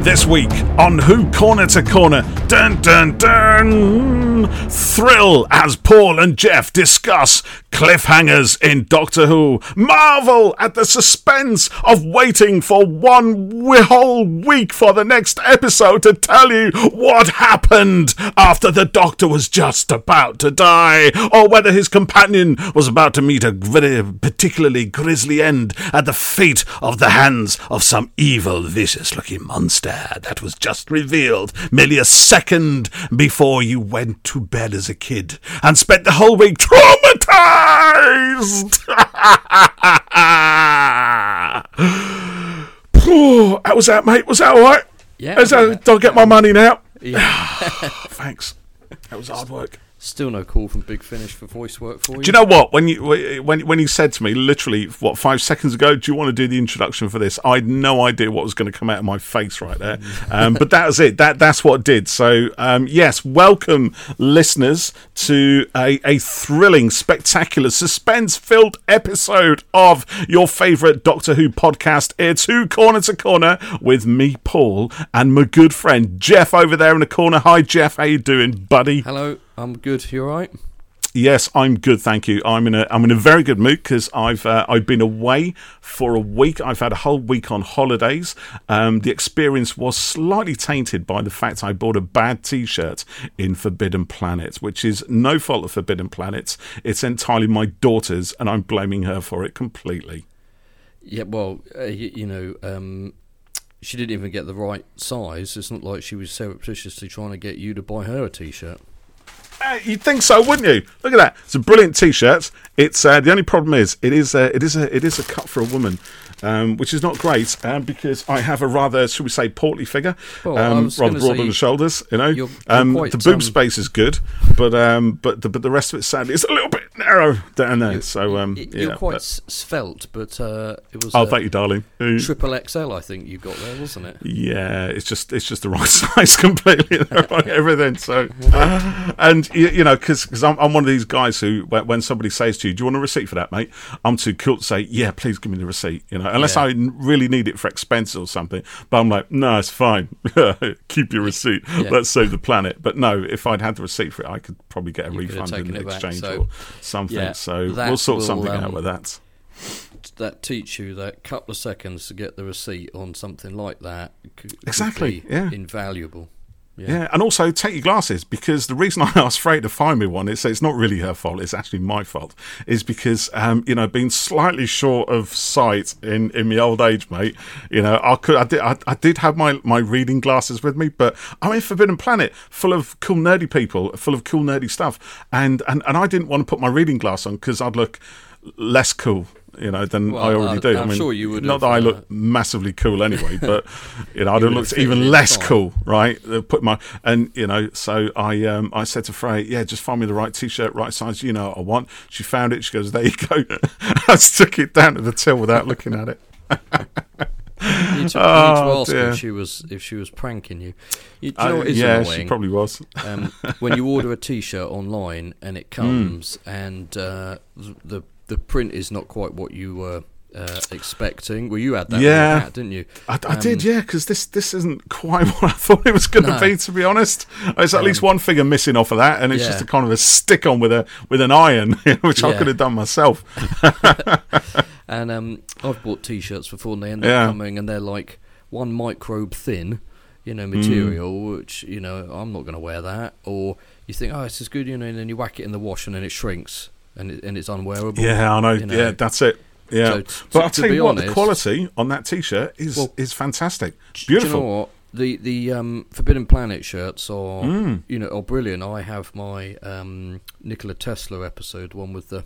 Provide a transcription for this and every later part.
This week on Who Corner to Corner, dun dun dun, thrill as Paul and Geoff discuss cliffhangers in Doctor Who. Marvel at the suspense of waiting for one whole week for the next episode to tell you what happened after the Doctor was just about to die, or whether his companion was about to meet a very particularly grisly end at the fate of the hands of some evil, vicious looking monster that was just revealed merely a second before you went to bed as a kid and spent the whole week traumatized. How was that, mate? Was that all right? Yeah, Is that, yeah. do I get my money now? Yeah. Thanks. That was hard work. Still no call from Big Finish for voice work for you. Do you know what? When you when when you said to me, literally, what five seconds ago, do you want to do the introduction for this? I had no idea what was going to come out of my face right there. Um, but that was it. That that's what it did. So um, yes, welcome listeners to a, a thrilling, spectacular, suspense-filled episode of your favourite Doctor Who podcast. It's Who Corner to Corner with me, Paul, and my good friend Geoff over there in the corner. Hi, Geoff. How you doing, buddy? Hello, I'm good. You all right? Yes, I'm good, thank you. I'm in a I'm in a very good mood because I've uh, I've been away for a week. I've had a whole week on holidays. Um, the experience was slightly tainted by the fact I bought a bad T-shirt in Forbidden Planet, which is no fault of Forbidden Planet. It's entirely my daughter's, and I'm blaming her for it completely. Yeah. Well, uh, you, you know, um, she didn't even get the right size. It's not like she was surreptitiously trying to get you to buy her a T-shirt. Uh, you'd think so, wouldn't you? Look at that! It's a brilliant T-shirt. It's uh, the only problem is it is a, it is a it is a cut for a woman, um, which is not great um, because I have a rather, should we say, portly figure, Well, um, rather broad on the shoulders. You know, you're- you're um, the boob um, space is good, but um, but the, but the rest of it sadly is a little bit narrow down there. so um, You're quite but- svelte, but uh, it was oh, thank you, darling. Triple XL. I think you got there, wasn't it? Yeah, it's just it's just the wrong size completely, the right everything. So, and you, you know, because I'm, I'm one of these guys who when, when somebody says to you, "Do you want a receipt for that, mate?" I'm too cool to say, "Yeah, please give me the receipt." You know, unless Yeah. I really need it for expenses or something. But I'm like, "No, it's fine. Keep your receipt. Yeah. Let's save the planet." But no, if I'd had the receipt for it, I could probably get a You refund in exchange so- or something. Yeah, so we'll sort will, something out um, with that. That teach you that couple of seconds to get the receipt on something like that. Exactly, yeah. Invaluable. Yeah. and also take your glasses because the reason I asked Freya to find me one is it's not really her fault; it's actually my fault. Is because um, you know being slightly short of sight in in my old age, mate. You know, I could I did I, I did have my my reading glasses with me, but I'm in Forbidden Planet, full of cool nerdy people, full of cool nerdy stuff, and and and I didn't want to put my reading glass on because I'd look less cool. You know, than Well, I already I- do. I I'm mean, sure you would Not have, that I uh, look massively cool anyway, but you know, I'd have looked even less cool, right? Uh, Put my and you know, so I um I said to Frey, yeah, just find me the right t-shirt, right size. You know what I want. She found it. She goes, there you go. I stuck it down to the till without looking at it. You need to, Oh, you need to ask dear. if she was if she was pranking you. you do you know Uh, what is yeah, annoying? she probably was. um, when you order a T-shirt online and it comes and uh, the the print is not quite what you were uh, expecting. Well, you had that, Yeah. hat, didn't you? I, I Um, did, yeah, because this this isn't quite what I thought it was going to No. be. To be honest, there's at least one figure missing off of that, and it's Yeah. just a kind of a stick on with a with an iron, which I could have done myself. And um, I've bought T-shirts before, and they end up Yeah. coming, and they're like one microbe thin, you know, material, which you know I'm not going to wear that. Or you think, oh, it's as good, you know, and then you whack it in the wash, and then it shrinks, and it, and it's unwearable. Yeah, I know. you know. Yeah, that's it. Yeah, So t- but to- I'll tell be you what, the quality on that T-shirt is Well, is fantastic. Do you Beautiful. know what? The the um, Forbidden Planet shirts are Mm. you know are brilliant. I have my um, Nikola Tesla episode, one with the.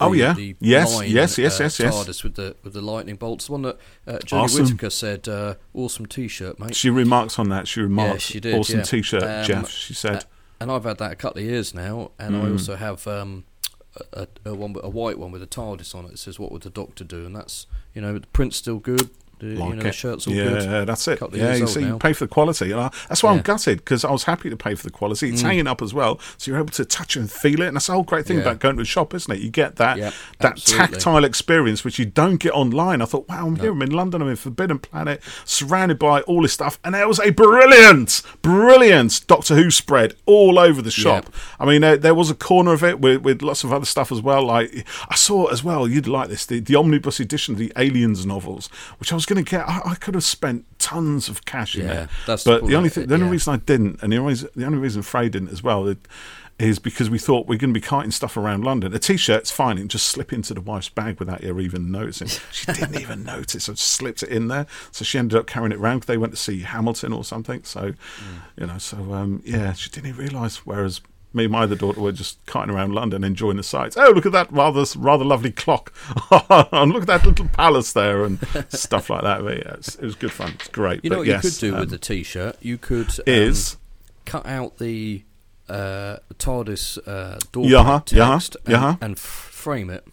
Oh, yeah. the Yes, line, yes, yes, uh, yes, yes. TARDIS with the with the lightning bolts. The one that uh, Jodie Awesome. Whittaker said, uh, "Awesome T-shirt, mate." She remarks on that. She remarks, she did, awesome yeah. T-shirt, Um, Geoff. She said, and I've had that a couple of years now, and I Mm. also have um, a, a, one a white one with a TARDIS on it. It says, "What would the Doctor do?" And that's you know the print's still good. The, you like know, the shirt's all yeah, good. that's it. Yeah, you see, you pay for the quality. And I, that's why I'm Mm. gutted because I was happy to pay for the quality. It's hanging up as well, so you're able to touch and feel it. And that's the whole great thing Yeah. about going to a shop, isn't it? You get that Yeah, that absolutely. tactile experience which you don't get online. I thought, wow, I'm here. I'm in London. I'm in Forbidden Planet, surrounded by all this stuff, and there was a brilliant, brilliant Doctor Who spread all over the shop. I mean, there, there was a corner of it with, with lots of other stuff as well. Like I saw as well. You'd like this the, the omnibus edition of the Aliens novels, which I was going to get. I, I could have spent tons of cash in Yeah, there, that's but the point, only thing, the only yeah. reason I didn't, and the only reason, the only reason Frey didn't as well. It, is because we thought we're going to be kiting stuff around London. A t-shirt's fine; it can just slip into the wife's bag without her even noticing. She didn't even notice; I just slipped it in there. So she ended up carrying it around. They went to see Hamilton or something. So, you know, so um, yeah, she didn't even realise. Whereas me and my other daughter were just kiting around London, enjoying the sights. Oh, look at that rather rather lovely clock, and look at that little palace there, and stuff like that. But yeah, it was good fun. It's great. You know but what yes, you could do um, with the T-shirt? You could um, is cut out the uh, TARDIS uh, door text and, and f- frame it.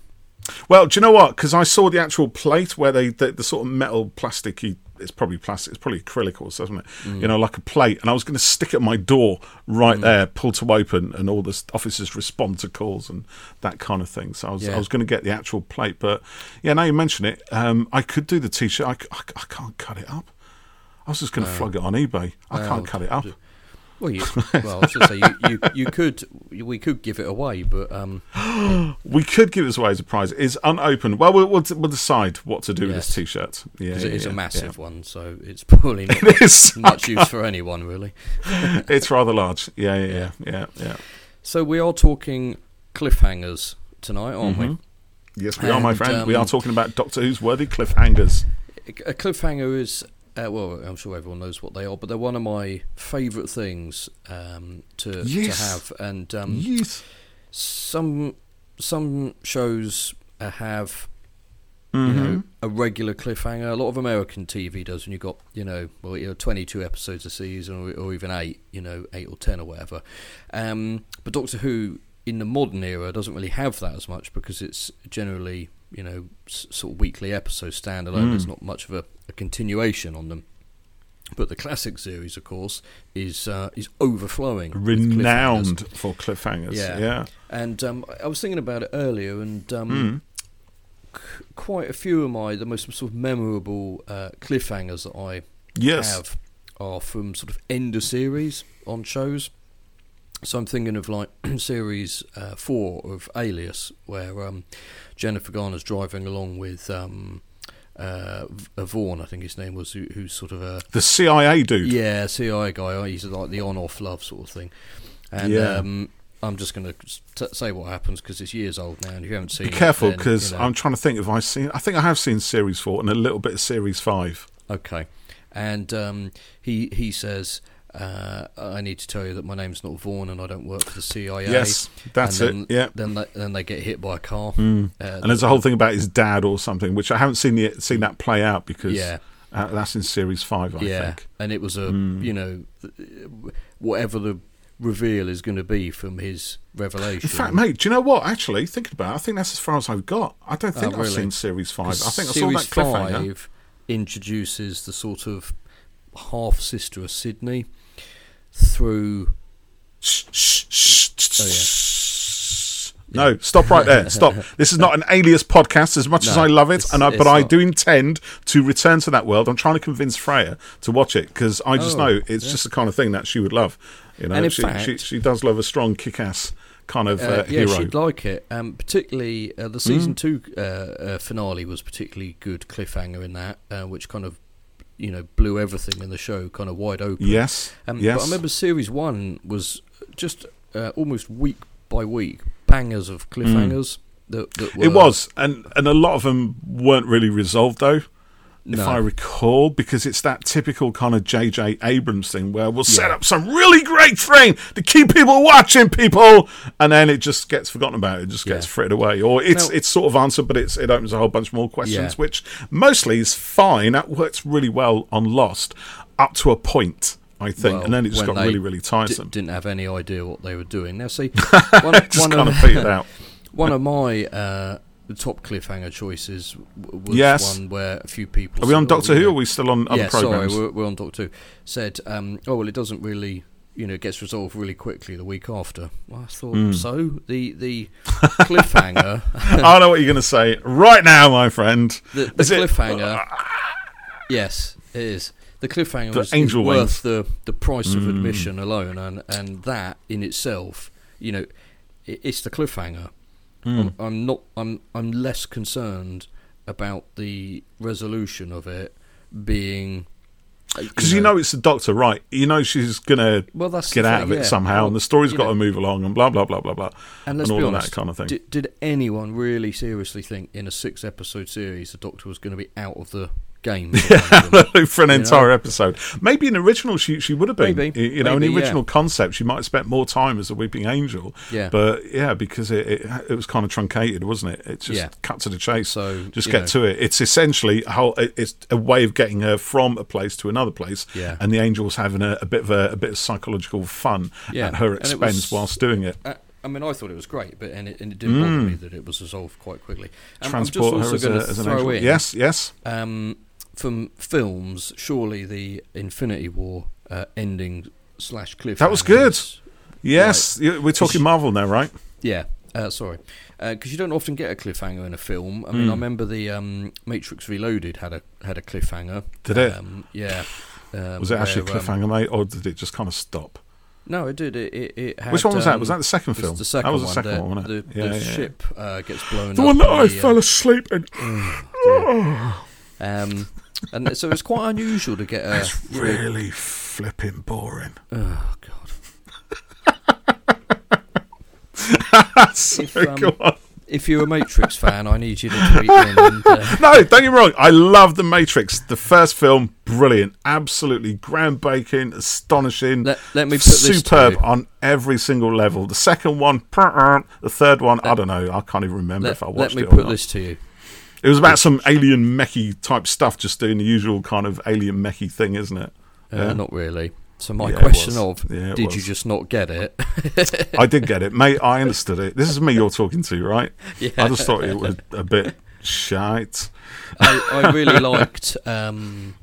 Well, do you know what? Because I saw the actual plate where they the, the sort of metal plasticky. It's probably plastic. It's probably acrylic or something. Mm. You know, like a plate. And I was going to stick it at my door right there, pull to open, and all the officers respond to calls and that kind of thing. So I was Yeah. I was going to get the actual plate, but yeah, now you mention it, um, I could do the t-shirt. I, I can't cut it up. I was just going to flog it on eBay. I can't cut it up. Well, you, well, I was to say you, you, you could we could give it away, but um, We could give this away as a prize. It's unopened. Well, we'll, we'll, we'll decide what to do with Yes. this t-shirt. Yeah, 'cause it yeah, is a massive yeah. one, so it's probably not It is. much use for anyone really. it's rather large. Yeah, yeah, yeah, yeah, yeah. So we are talking cliffhangers tonight, aren't Mhm. Yes, we are, my And, friend. we are um, talking about Doctor Who's worthy cliffhangers. A cliffhanger is uh, well, I'm sure everyone knows what they are, but they're one of my favourite things um, to Yes. to have, and um, yes. some some shows uh, have Mhm. you know a regular cliffhanger. A lot of American TV does when you've got you know well you know 22 episodes a season or, or even eight you know eight or ten or whatever. Um, but Doctor Who in the modern era doesn't really have that as much because it's generally you know s- sort of weekly episodes standalone. Mm. There's not much of a, a continuation on them. But the classic series, of course, is uh, is overflowing, with cliffhangers. Renowned for cliffhangers. Yeah. Yeah. And um, I was thinking about it earlier, and um, Mm. c- quite a few of my the most sort of memorable uh, cliffhangers that I Yes. have are from sort of end of series on shows. So I'm thinking of like series uh, four of Alias, where um, Jennifer Garner's driving along with um, uh, V- Vaughn, I think his name was, who, who's sort of a The CIA dude. yeah CIA guy. He's like the on-off love sort of thing. And Yeah. um, I'm just going to say what happens because it's years old now, and if you haven't seen Be careful because you know. I'm trying to think if I seen. I think I have seen series four and a little bit of series five. Okay. And um, he he says, uh, "I need to tell you that my name's not Vaughn, and I don't work for the CIA." Yes, that's and it. then, Yeah. Then they, then they get hit by a car. Mm. Uh, And there's a whole thing about his dad or something, which I haven't seen yet, seen that play out because Yeah. uh, that's in series five. I yeah, think. and it was a Mm. you know whatever the reveal is going to be from his revelation. In fact, mate, do you know what? Actually, thinking about, it, I think that's as far as I've got. I don't think Oh, I've seen series five. I think I saw series that cliffhanger. five introduces the sort of half sister of Sydney through. Oh, yeah. No, stop right there. Stop. This is not an alias podcast as much as I love it, and I, but I do intend to return to that world. I'm trying to convince Freya to watch it because I just Oh, know it's yeah. just the kind of thing that she would love. You know, she, fact- she she does love a strong kick-ass kind of uh, Uh, yeah, hero. she'd like it. Um, particularly uh, the Mm. season two uh, uh, finale was particularly good cliffhanger in that, uh, which kind of you know blew everything in the show kind of wide open. yes, Um, yes. But I remember series one was just uh, almost week by week bangers of cliffhangers. That, that were, Mm. It was, and and a lot of them weren't really resolved though. If No. I recall, because it's that typical kind of J.J. Abrams thing where we'll set up some really great thing to keep people watching, people, and then it just gets forgotten about. It just gets Yeah. frittered away, or it's Now- it's sort of answered, but it's it opens a whole bunch more questions, Yeah. which mostly is fine. That works really well on Lost up to a point, I think, well, and then it just got really really tiresome. didn't have any idea what they were doing. Now, see, one, just one kind of of, out. one of my uh, the top cliffhanger choices was Yes. one where a few people. Are we on oh, Doctor Who? Or are we still on other yeah, programs? sorry, we're, we're on Doctor Who. Said, um, oh well, it doesn't really, you know, it gets resolved really quickly the week after. Well, I thought Hmm. so. The the cliffhanger, I know what you're going to say right now, my friend. the, the Is it- cliffhanger. yes, it is. The cliffhanger The was, is angel worth the the price of Mm. admission alone, and and that in itself, you know, it, it's the cliffhanger. Mm. I'm, I'm not. I'm. I'm less concerned about the resolution of it being Because you know it's the Doctor, right? You know she's going to well, that's get out thing, of it yeah. somehow, Well, and the story's got know, to move along, and blah blah blah blah blah, And let's and all be of honest, that kind of thing. Did, did anyone really seriously think in a six-episode series the Doctor was going to be out of the game? for one of them? for an You entire know? episode. Maybe in the original she she would have been. Maybe. You know, in Maybe, the yeah. original concept, she might have spent more time as a weeping angel. Yeah. But yeah, because it, it it was kind of truncated, wasn't it? It just Yeah. cut to the chase. So, just get know. to it. It's essentially a whole. It's a way of getting her from a place to another place. Yeah. And the angel's having a, a bit of a, a bit of psychological fun Yeah. at her expense was- whilst doing it. Uh, I mean, I thought it was great, but and it, and it didn't bother me that it was resolved quite quickly. Um, Mm. Transport I'm her just as, also a, going as to an throw angel. in, Yes, yes. um, from films, surely the Infinity War uh, ending slash cliff. That was good. Yes, Yeah, we're talking Marvel now, right? Yeah, uh, sorry, because you don't often get a cliffhanger in a film. I mean, Mm. I remember the um, Matrix Reloaded had a had a cliffhanger. Did it? Um, yeah. Um, Was it actually a where, um, cliffhanger, mate, or did it just kind of stop? no, it did. It, it, it had, Which one was that? um, Was that the second film? the second that was the one. second the, one, wasn't it? The, the ship uh, gets blown The up. one that I the, uh, fell asleep in. Um, and so it's quite unusual to get a. It's you know- really flipping boring. oh God. so, If, um, go on. If you're a Matrix fan, I need you to tweet in. And, uh, No, don't get me wrong. I love The Matrix. The first film, brilliant. Absolutely groundbreaking, astonishing. let, let me put this to superb on every single level. The second one, the third one, I don't know. I can't even remember Let, if I watched it. let me it put not. this to you. It was about some alien mechy type stuff, just doing the usual kind of alien mechy thing, isn't it? Uh, Yeah. Not really. So my Yeah, question of Yeah, did you just not get it? I did get it, mate. I understood it. This is me you're talking to, right? yeah. I just thought it was a bit shite. I, I really liked um,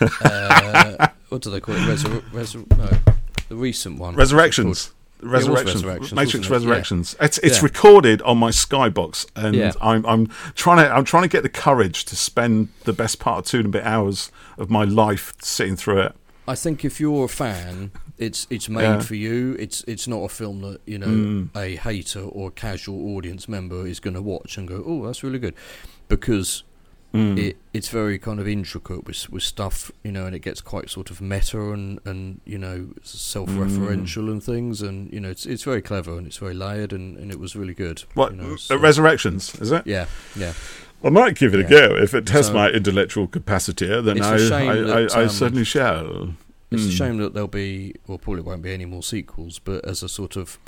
uh, what do they call it? Resur- resur- no, the recent one. Resurrections. Was Resurrections, Resurrections, Matrix it? Yeah. Resurrections. It's it's Yeah. recorded on my Skybox, and Yeah. I'm I'm trying to I'm trying to get the courage to spend the best part of two and a bit hours of my life sitting through it. I think if you're a fan, it's it's made for you. It's it's not a film that you know Mm. a hater or a casual audience member is going to watch and go, "Oh, that's really good," because Mm. it it's very kind of intricate with with stuff, you know, and it gets quite sort of meta and and you know self-referential Mm. and things, and you know it's it's very clever and it's very layered and, and it was really good. what you know, uh, so- Resurrections is it? yeah, yeah. I might give it a go if it tests So- my intellectual capacity. Then I I, that, I, I um, certainly shall. It's Mm. a shame that there'll be, well, probably won't be any more sequels, but as a sort of.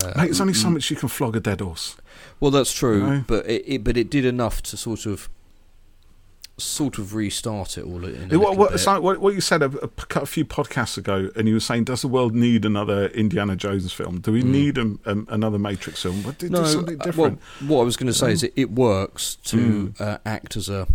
Uh, Mate, it's only so mm, much you can flog a dead horse. Well, that's true, No. but it, it but it did enough to sort of sort of restart it all in a what, what, so what, what you said a, a, few podcasts ago, and you were saying, does the world need another Indiana Jones film? Do we Mm. need a, a, another Matrix film? What, do, no, something uh, different. well, what I was going to say is it, it works to Mm. uh, act as a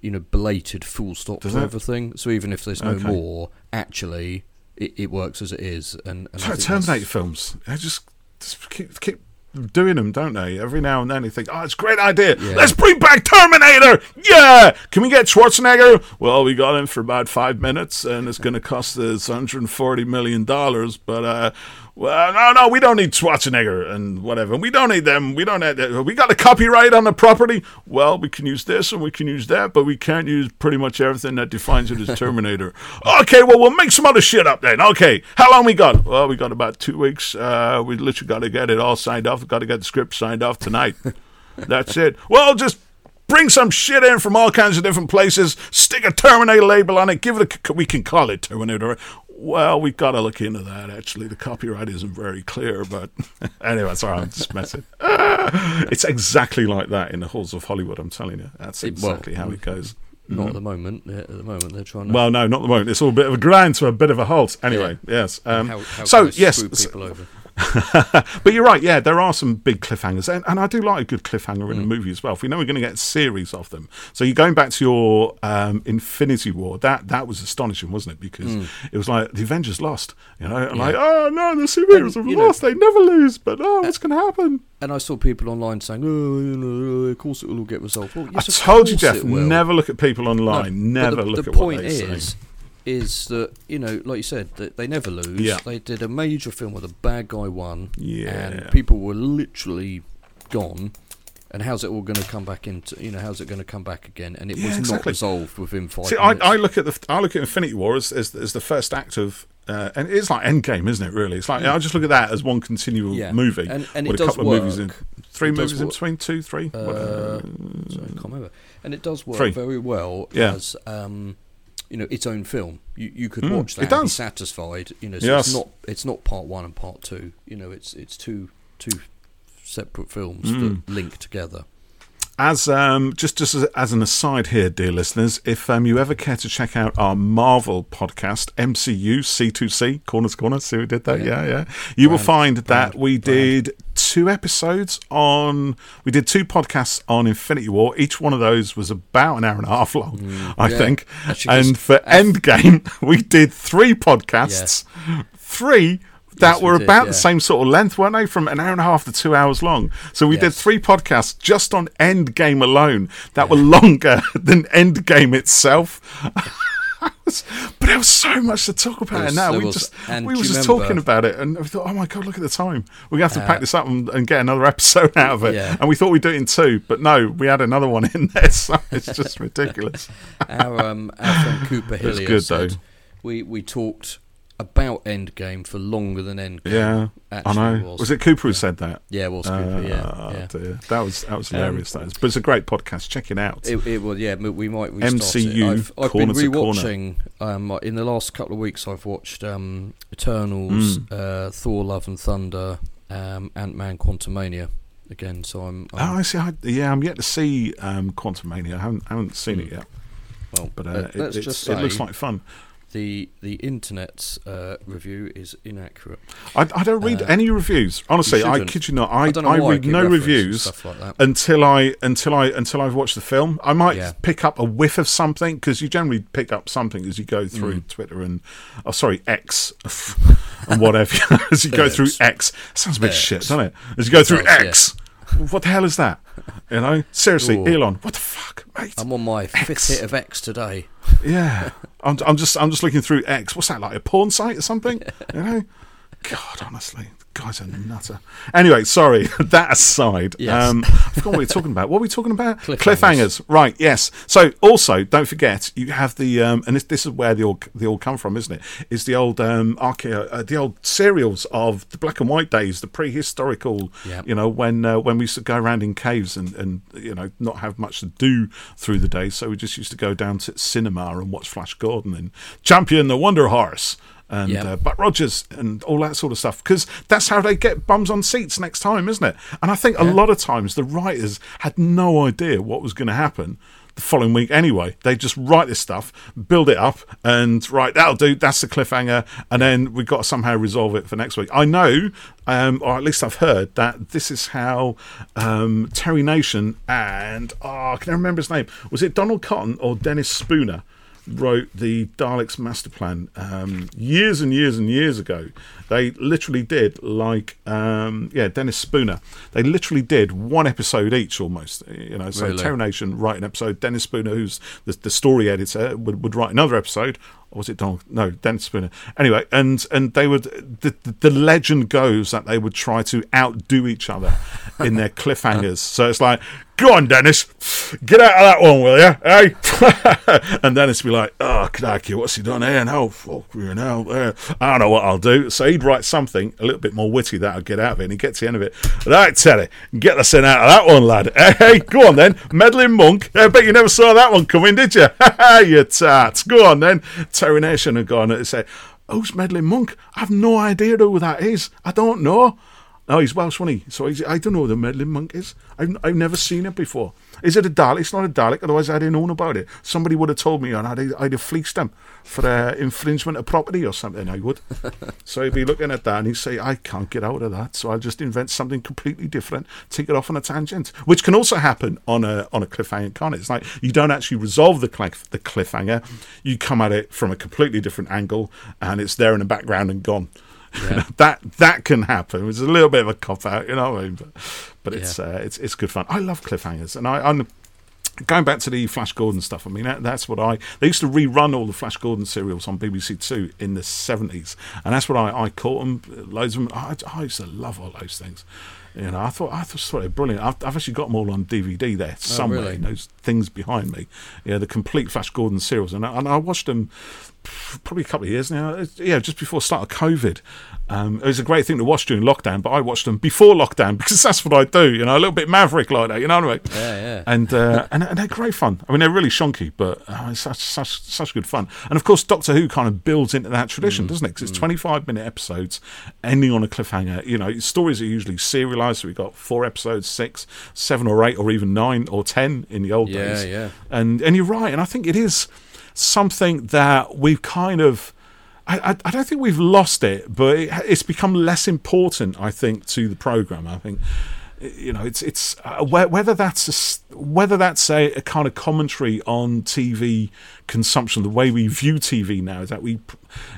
you know belated full stop Does to it? everything. So even if there's no Okay. more, actually, it, it works as it is. And, and I like that's- Terminator films. They just, just keep, keep doing them, don't they? Every now and then they think, oh, it's a great idea. Yeah. Let's bring back Terminator. Yeah. Can we get Schwarzenegger? Well, we got him for about five minutes, and it's going to cost us $140 million. But, uh, well, no, no, we don't need Schwarzenegger and whatever. We don't need them. We don't need that. We got a copyright on the property. Well, we can use this and we can use that, but we can't use pretty much everything that defines it as Terminator. okay, well, we'll make some other shit up then. Okay, how long we got? Well, we got about two weeks. Uh, we literally got to get it all signed off. Got to get the script signed off tonight. That's it. Well, just bring some shit in from all kinds of different places. Stick a Terminator label on it. Give it a. We can call it Terminator. Well, we've got to look into that. Actually, the copyright isn't very clear, but anyway, sorry, I'm just messing. it's exactly like that in the halls of Hollywood. I'm telling you, that's It- well, exactly how it goes. Not at the moment. Yeah, At the moment, they're trying to. Well, no, not at the moment. It's all a bit of a grind to a bit of a halt. Anyway, yes. Um, how, how so yes, people over? but you're right, yeah, there are some big cliffhangers, and, and I do like a good cliffhanger Mm. in a movie as well. If we know we're going to get a series of them, so you're going back to your um, Infinity War. That that was astonishing, wasn't it? Because Mm. it was like the Avengers lost, you know, and like oh no, the superheroes have you know- lost. they never lose, but oh, what's going to happen? And I saw people online saying, "Oh, you know, of course it will all get resolved." Well, yes, I told you, Geoff, never look at people online. but never the, look the at what they is, say. Is that you know, like you said, that they never lose. Yeah. They did a major film where the bad guy won, Yeah. and people were literally gone. And how's it all going to come back into? You know, how's it going to come back again? And it Yeah, was not exactly. resolved within five See, I. I look at the I look at Infinity War as, as, as the first act of, uh, and it's like Endgame, isn't it? Really, it's like I just look at that as one continual Yeah. movie And- and with it a does couple of movies in, three It movies in between, two, three. Uh, whatever. so I can't remember. And it does work Three. very well Yeah. as um, you know its own film. You you could Mm, watch that it and be does. satisfied. You know, so Yes. it's not it's not part one and part two. You know, it's it's two two separate films Mm. that link together. As um, just just as, as an aside here, dear listeners, if um, you ever care to check out our Marvel podcast, MCU C2C Corners Corner, see we did that, yeah, Yeah. yeah. You will Brand, find that brand, we brand. did two episodes on, we did two podcasts on Infinity War. Each one of those was about an hour and a half long, I yeah. think. Actually, And for Endgame, we did three podcasts, three. That Yes, we were did, about yeah. the same sort of length, weren't they? From an hour and a half to two hours long. So we did three podcasts just on Endgame alone that were longer than Endgame itself. but there was so much to talk about. Was- and now we was- just we were just remember- talking about it, and we thought, oh my god, look at the time. We're gonna have to Uh, pack this up and, and get another episode out of it. Yeah. And we thought we'd do it in two, but no, we had another one in there, so it's just ridiculous. Our um, our friend Cooper Hillier good, said though. we we talked about Endgame for longer than Endgame. Yeah, I know. Was. Was it Cooper who said that? Yeah, it was Cooper. yeah, Ah, yeah. dear. That was that was Um, hilarious. that is. But it's a great podcast. Check it out. It, it was, yeah. We might MCU, it. I've, I've been rewatching. Um, in the last couple of weeks, I've watched um, Eternals, Mm. uh, Thor: Love and Thunder, um, Ant Man: Quantumania. Again, so I'm. Oh, I'm I see. I, yeah, I'm yet to see um, Quantumania. I haven't, I haven't seen it Mm. yet, well, but uh, it, it looks like fun. The the internet's uh, review is inaccurate. I, I don't read uh, any reviews. Honestly, I kid you not. I, I I read no reviews like until I until I until I've watched the film. I might Yeah. pick up a whiff of something because you generally pick up something as you go through Mm. Twitter and oh sorry X and whatever as you go through X. X. Sounds a bit X. shit, doesn't it? As you go through does, yeah. X. What the hell is that? You know, seriously, Ooh. Elon. What the fuck, mate? I'm on my fifth hit of X today. Yeah, I'm, I'm just I'm just looking through X. What's that like a porn site or something? You know, God, honestly, guy's a nutter. Anyway, sorry. That aside, Yes. um, I forgot what we were talking about. What were we talking about? Cliffhangers. Right. Yes. So also, don't forget, you have the um, and this, this is where they all they all come from, isn't it? Is the old um, archaeo, uh, the old serials of the black and white days, the prehistorical. Yep. You know, when uh, when we used to go around in caves and and you know not have much to do through the day, so we just used to go down to cinema and watch Flash Gordon and Champion the Wonder Horse and Yep. uh, Buck Rogers and all that sort of stuff because that's how they get bums on seats next time, isn't it? And I think a lot of times the writers had no idea what was going to happen the following week anyway. They just write this stuff, build it up, and right, that'll do. That's the cliffhanger, and then we've got to somehow resolve it for next week. I know, um, or at least I've heard that this is how um, Terry Nation and oh, can I remember his name? Was it Donald Cotton or Dennis Spooner? Wrote the Daleks master plan um, years and years and years ago. They literally did like um, yeah, Dennis Spooner. They literally did one episode each almost. You know, so Really? Terry Nation write an episode. Dennis Spooner, who's the, the story editor, would, would write another episode. Or was it Donald? No, Dennis Spooner. Anyway, and and they would. The, the, legend goes that they would try to outdo each other in their cliffhangers. so it's like, go on, Dennis, get out of that one, will you? Hey, and Dennis would be like, oh, crikey, what's he done here now? Fuck you know, uh, I don't know what I'll do. So he'd write something a little bit more witty that I'd get out of it, and he gets to the end of it. Right, Terry, get the sin out of that one, lad. Hey, go on then, meddling monk. I bet you never saw that one coming, did you? you tarts. Go on then. Terry Nation had gone and say, Who's meddling monk? I've no idea who that is. I don't know. Oh, he's Welsh, wasn't he? So I don't know who the meddling monk is. I've, I've never seen it before. Is it a Dalek? It's not a Dalek, otherwise I'd have known about it. Somebody would have told me and I'd, I'd have fleeced them for uh, infringement of property or something, I would. so he'd be looking at that and he'd say, I can't get out of that, so I'll just invent something completely different, take it off on a tangent, which can also happen on a on a cliffhanger, can't it? It's like you don't actually resolve the, cliff, the cliffhanger, you come at it from a completely different angle and it's there in the background and gone. Yeah. that that can happen. It's a little bit of a cop out, you know what I mean? But, but it's Yeah. uh, it's it's good fun. I love cliffhangers, and I, I'm going back to the Flash Gordon stuff. I mean, that, that's what I they used to rerun all the Flash Gordon serials on BBC Two in the seventies, and that's what I, I caught them loads of them. I, I used to love all those things. You know, I thought I thought they were brilliant. I've, I've actually got them all on DVD there somewhere. really? those things behind me. Yeah, the complete Flash Gordon serials, and I, and I watched them probably a couple of years now. Yeah, just before the start of COVID. Um, it was a great thing to watch during lockdown, but I watched them before lockdown because that's what I do. You know, a little bit maverick like that. You know what I mean? Yeah, yeah. And, uh, and and they're great fun. I mean, they're really shonky, but uh, it's such, such such good fun. And of course, Doctor Who kind of builds into that tradition, doesn't it? Because it's twenty five minute episodes ending on a cliffhanger. You know, stories are usually serialized. So we've got four episodes, six, seven, or eight, or even nine or ten in the old Yeah, days. yeah. And and you're right. And I think it is something that we've kind of. I, I, don't think we've lost it, but it, it's become less important. I think to the program. I think you know it's it's uh, whether that's a, whether that's a, a kind of commentary on TV consumption, the way we view TV now. Is that we,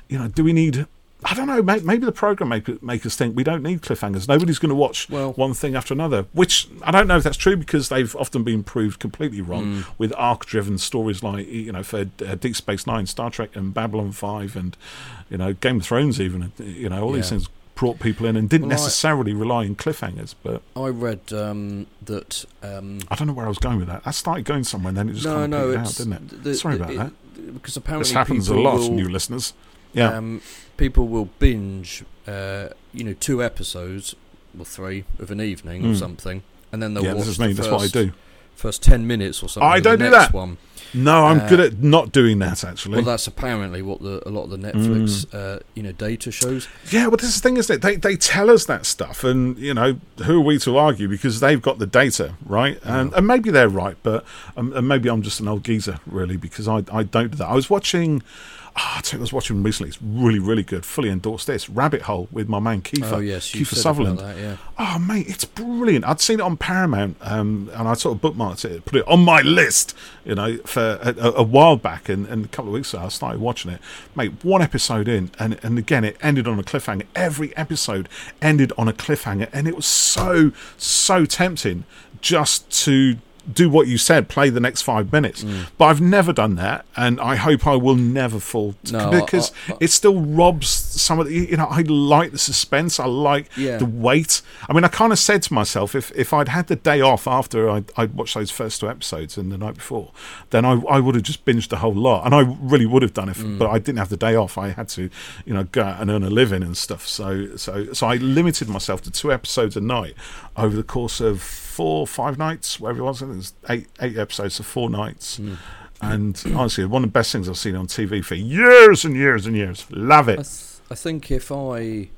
you know, do we need? I don't know. Maybe the program make, make think we don't need cliffhangers. Nobody's going to watch Well- one thing after another. Which I don't know if that's true because they've often been proved completely wrong with arc-driven stories like you know for uh, Deep Space Nine, Star Trek, and Babylon Five, and you know Game of Thrones. Even you know all these things brought people in and didn't Well, I- necessarily rely on cliffhangers. But I read um, that. Um, I don't know where I was going with that. I started going somewhere, and then it just no, kind of no, out, didn't it? the- Sorry the- about it- that. Because apparently This happens a lot, will, new listeners. Yeah, Um, people will binge, uh, you know, two episodes or three of an evening or Mm. something, and then they'll yeah, watch this is the me. first, That's what I do. first ten minutes or something. I don't do that. One. No, I'm Uh, good at not doing that. Actually, Well, that's apparently what the a lot of the Netflix, Mm. uh, you know, data shows. Yeah, well, this is the thing, isn't it? They they tell us that stuff, and you know, who are we to argue because they've got the data, right? And and maybe they're right, but um, and maybe I'm just an old geezer, really, because I I don't do that. I was watching. Oh, I tell you, I was watching recently. It's really, really good. Fully endorsed this Rabbit Hole with my man Kiefer. oh yes, you Kiefer Sutherland. that. Yeah. Oh, mate, it's brilliant. I'd seen it on Paramount, um, and I sort of bookmarked it, put it on my list, you know, for a, a, a while back. And, and a couple of weeks ago, I started watching it. Mate, one episode in, and, and again, it ended on a cliffhanger. Every episode ended on a cliffhanger, and it was so, so tempting just to do what you said, play the next five minutes. Mm. But I've never done that, and I hope I will never fall to, No, because I- I- it still robs some of the. You know, I like the suspense. I like Yeah. the wait. I mean, I kind of said to myself, if if I'd had the day off after I'd, I'd watched those first two episodes and the night before, then I, I would have just binged the whole lot, and I really would have done it, Mm. But I didn't have the day off. I had to, you know, go out and earn a living and stuff. So so so I limited myself to two episodes a night over the course of four five nights, whatever it was. It was eight eight episodes of four nights. Mm. And honestly, one of the best things I've seen on TV for years and years and years. Love it. th- I think if I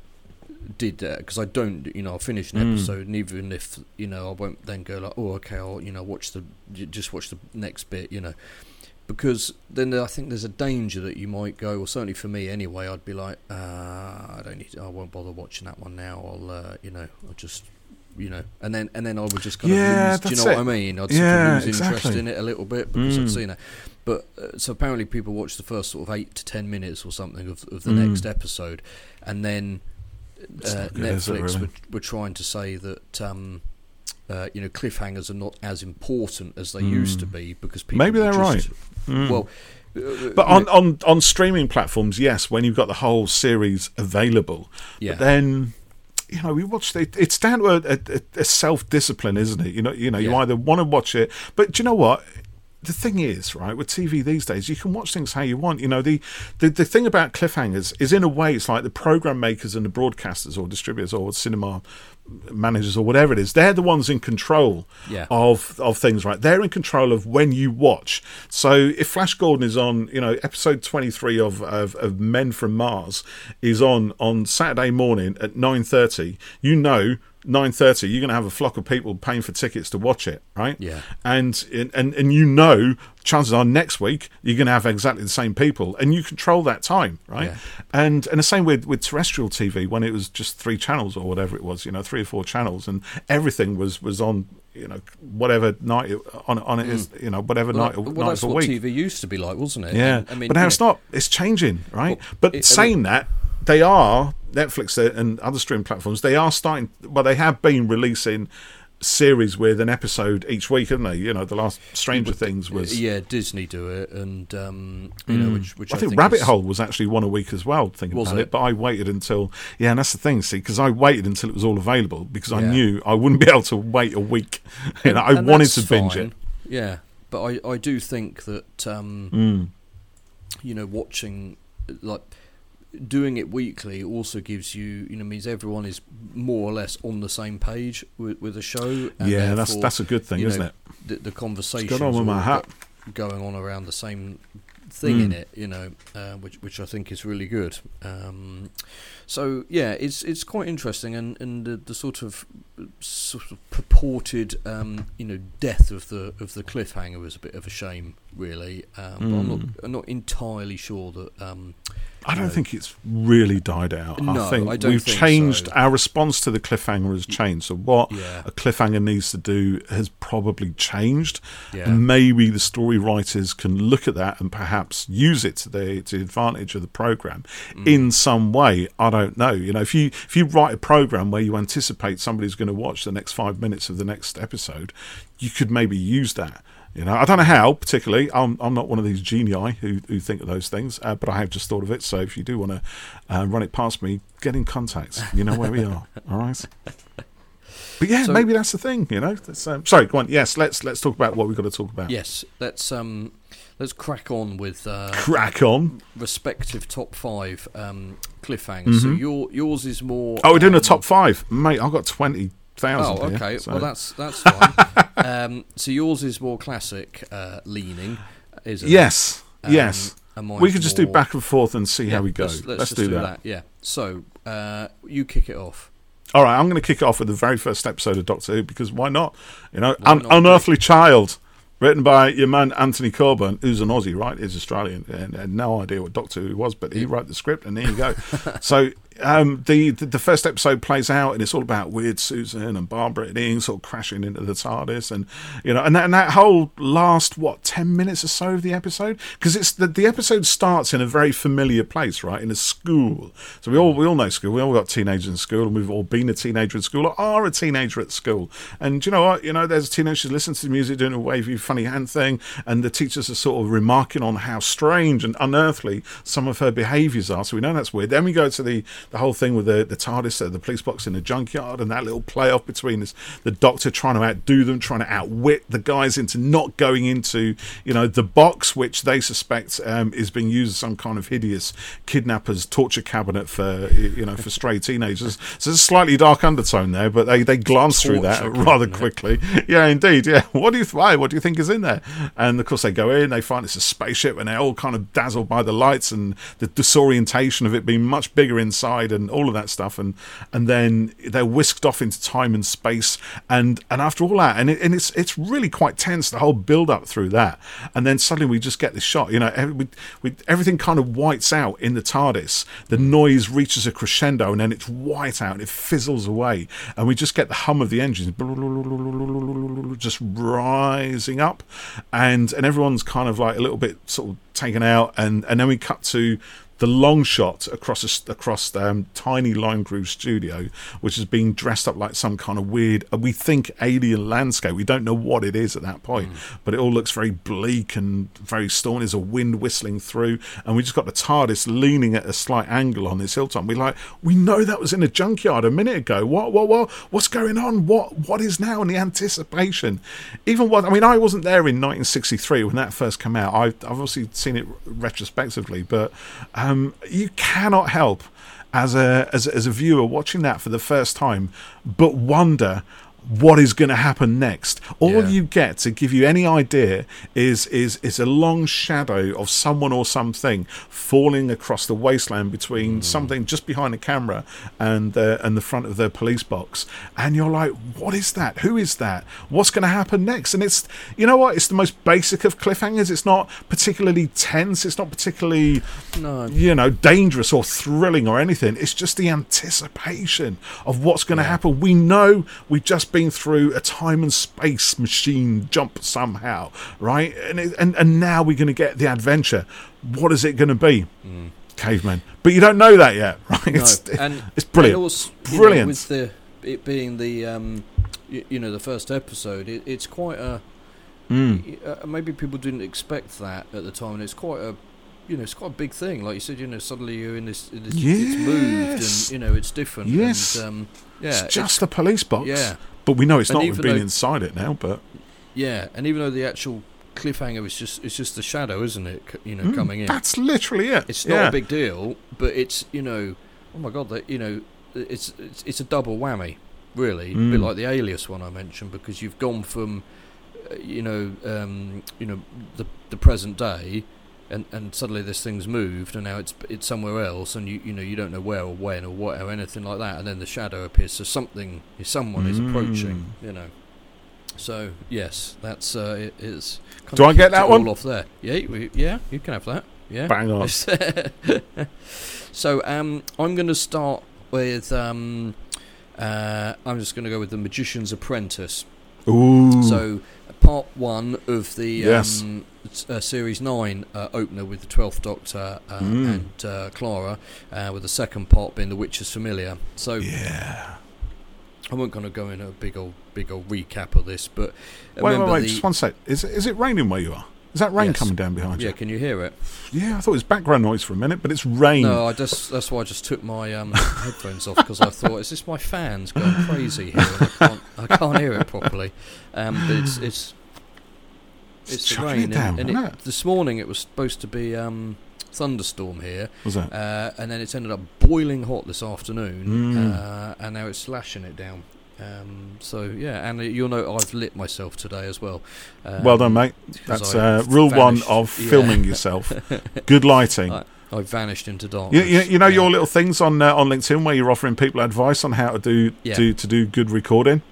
did that because I don't, you know, I'll finish an Mm. episode, and even if you know, I won't then go like, oh, okay, I'll you know watch the just watch the next bit, you know, because then I think there's a danger that you might go, or certainly for me anyway, I'd be like, uh, I don't need, I won't bother watching that one now. I'll, uh, you know, I'll just. You know, and then and then I would just kind Yeah, of lose. Do you know it. what I mean? I'd Yeah, sort of lose interest in it a little bit because Mm. I'd seen it. But uh, so apparently, people watch the first sort of eight to ten minutes or something of, of the Mm. next episode, and then uh, good, Netflix really? were, were trying to say that um, uh, you know cliffhangers are not as important as they used to Mm. be because people Maybe they're just- right. Mm. Well, uh, But on, know, on, on streaming platforms, yes, when you've got the whole series available. yeah, But then, you know, we watched it. It's down to a, a, a self discipline, isn't it? You know, you know, you either want to watch it, but do you know what? The thing is, right, with TV these days, you can watch things how you want. You know, the, the the thing about cliffhangers is, in a way, it's like the program makers and the broadcasters or distributors or cinema managers or whatever it is, they're the ones in control Yeah. of of things, right? They're in control of when you watch. So if Flash Gordon is on, you know, episode twenty three of, of of Men from Mars is on on Saturday morning at nine thirty, you know. 9:30 you're going to have a flock of people paying for tickets to watch it right Yeah. and and and you know chances are next week you're going to have exactly the same people and you control that time right Yeah. and and the same with with terrestrial tv when it was just three channels or whatever it was you know three or four channels and everything was was on you know whatever night it, on on it is you know whatever Mm. Well, night, well, night that's of what week TV used to be like, wasn't it? yeah, And, I mean, but now you it's not. It's changing, right? Well, but it- I saying mean- that, they are Netflix and other streaming platforms. They are starting. Well, they have been releasing series with an episode each week, haven't they? You know, the last Stranger Things was. Yeah, Disney do it, and um, you know, which which I think, think Rabbit is- Hole was actually one a week as well. Thinking Was about it? it? but I waited until yeah, and that's the thing. See, because I waited until it was all available because I knew I wouldn't be able to wait a week. you know, I and wanted to binge fine. it. Yeah, but I I do think that um, Mm. you know watching like doing it weekly also gives you you know means everyone is more or less on the same page with, with the show. And Yeah, that's that's a good thing, you isn't it? The, the conversation Got on with my hat. going on around the same thing in Mm. it, you know, uh, which which I think is really good. Um, so yeah, it's it's quite interesting, and and the, the sort of sort of purported um, you know death of the of the cliffhanger was a bit of a shame, really. Um, but I'm not Mm. I'm not entirely sure that. I don't think it's really died out. No, I think I don't we've think changed so. our response to the cliffhanger has changed. So what Yeah. a cliffhanger needs to do has probably changed, yeah, and maybe the story writers can look at that and perhaps use it to the to the advantage of the program Mm. in some way. I don't know. You know, if you if you write a program where you anticipate somebody's going to watch the next five minutes of the next episode, you could maybe use that. You know, I don't know how particularly. I'm I'm not one of these genii who, who think of those things, uh, but I have just thought of it. So if you do want to uh, run it past me, get in contact. You know where we are. All right. But yeah, So- maybe that's the thing. You know. Um, sorry, go on. Yes, let's let's talk about what we've got to talk about. yes. Let's um let's crack on with uh, Crack on. respective top five um, cliffhangers. So Mhm. your yours is more. Oh, we're doing a top five, mate. I've got twenty thousand. Oh, okay. so. Well, that's that's fine. um, so yours is more classic uh, leaning, isn't it? yes, Um, yes. We could just do back and forth and see Yeah, how we go. Let's, Let's, let's just do, that. Yeah. So uh, you kick it off. All right, I'm going to kick it off with the very first episode of Doctor Who because why not? You know, Why not? Unearthly Child, written by your man Anthony Coburn, who's an Aussie, right? He's Australian and had no idea what Doctor Who was, but he wrote the script, and there you go. so um, the, the the first episode plays out, and it's all about weird Susan and Barbara and Ian sort of crashing into the TARDIS, and you know, and that, and that whole last what ten minutes or so of the episode, because it's the, the episode starts in a very familiar place, right, in a school. So we all we all know school. We all got teenagers in school, and we've all been a teenager in school or are a teenager at school. And you know what? You know, there's a teenagers listening to the music, doing a wavy, funny hand thing, and the teachers are sort of remarking on how strange and unearthly some of her behaviours are. So we know that's weird. Then we go to the the whole thing with the the TARDIS, uh, the police box in the junkyard, and that little play off between this, the Doctor trying to outdo them, trying to outwit the guys into not going into you know the box, which they suspect um, is being used as some kind of hideous kidnappers torture cabinet for you know for stray teenagers. So there's a slightly dark undertone there, but they they glance through that Torture rather quickly. Yeah, indeed. Yeah. What do you why? What do you think is in there? And of course they go in, they find it's a spaceship, and they're all kind of dazzled by the lights and the disorientation of it being much bigger inside, and all of that stuff. And and then they're whisked off into time and space, and and after all that, and, it, and it's it's really quite tense the whole build up through that, and then suddenly we just get this shot. You know, we, we, everything kind of whites out in the TARDIS. The noise reaches a crescendo, and then it's white out, and it fizzles away, and we just get the hum of the engines just rising up, and and everyone's kind of like a little bit sort of taken out, and and then we cut to the long shot across a, across um, tiny Lime Grove studio, which is being dressed up like some kind of weird, uh, we think alien landscape. We don't know what it is at that point, but it all looks very bleak and very stormy. There's a wind whistling through, and we just got the TARDIS leaning at a slight angle on this hilltop. We're like, we know that was in a junkyard a minute ago. What, what, what, what's going on? What, what is now? And the anticipation, even what I mean, I wasn't there in 1963 when that first came out. I've, I've obviously seen it retrospectively, but um, Um, you cannot help as a as, as a viewer watching that for the first time, but wonder what is going to happen next. All Yeah. you get to give you any idea is is is a long shadow of someone or something falling across the wasteland between something just behind the camera and uh, and the front of the police box, and you're like, what is that? Who is that? What's going to happen next? And it's you know what? It's the most basic of cliffhangers. It's not particularly tense. It's not particularly No. you know, dangerous or thrilling or anything. It's just the anticipation of what's going to happen. We know we've just been through a time and space machine jump somehow, right? And it, and and now we're going to get the adventure. What is it going to be? caveman? But you don't know that yet, right? Mm. No, It's, and it's brilliant. And also, you know, Brilliant. with the it being the um, you, you know the first episode, it, it's quite a Mm. uh, maybe people didn't expect that at the time, and it's quite a you know it's quite a big thing. Like you said, you know, suddenly you're in this, in this it's moved, and you know it's different. Yes. and, um, yeah, it's just a police box. yeah, But we know it's And not. We've even been though- inside it now, but yeah, and even though the actual cliffhanger is just it's just the shadow, isn't it? You know, Mm, coming in. that's literally it. It's not yeah. a big deal, but it's you know, oh my god, that you know, it's it's, it's a double whammy, really, a bit Mm. like the Alias one I mentioned, because you've gone from, uh, you know, um, you know, the the present day, and and suddenly this thing's moved, and now it's it's somewhere else, and you you know you don't know where or when or what or anything like that, and then the shadow appears, so something, someone is approaching, you know. So yes, that's uh, it is. kind Do of I get that one? Off there, yeah, we, yeah, you can have that, yeah. Bang on. so um, I'm going to start with. Um, uh, I'm just going to go with the Magician's Apprentice. Ooh. So part one of the Yes. um, uh, series nine uh, opener with the Twelfth Doctor uh, Mm. and uh, Clara, uh, with the second part being the Witch's Familiar. So yeah. I won't kind of go in a big old big old recap of this, but Wait, wait, wait. the- Just one sec. Is it, is it raining where you are? Is that rain Yes. coming down behind you? yeah, can you hear it? Yeah, I thought it was background noise for a minute, but it's rain. No, I just that's why I just took my um, headphones off because I thought, is this my fans going crazy here? And I can't I can't hear it properly. Um, but it's it's It's it's the rain, it down, and, and it, it? this morning it was supposed to be um, thunderstorm here, Was it? uh, and then it's ended up boiling hot this afternoon, Mm. uh, and now it's slashing it down. Um, so yeah, and you'll know I've lit myself today as well. Um, well done, mate. 'cause That's I uh, rule one vanished- of yeah. filming yourself. Good lighting. I- I vanished into You, darkness. you, you know Yeah. your little things on uh, on LinkedIn where you're offering people advice on how to do Yeah. to, to do good recording.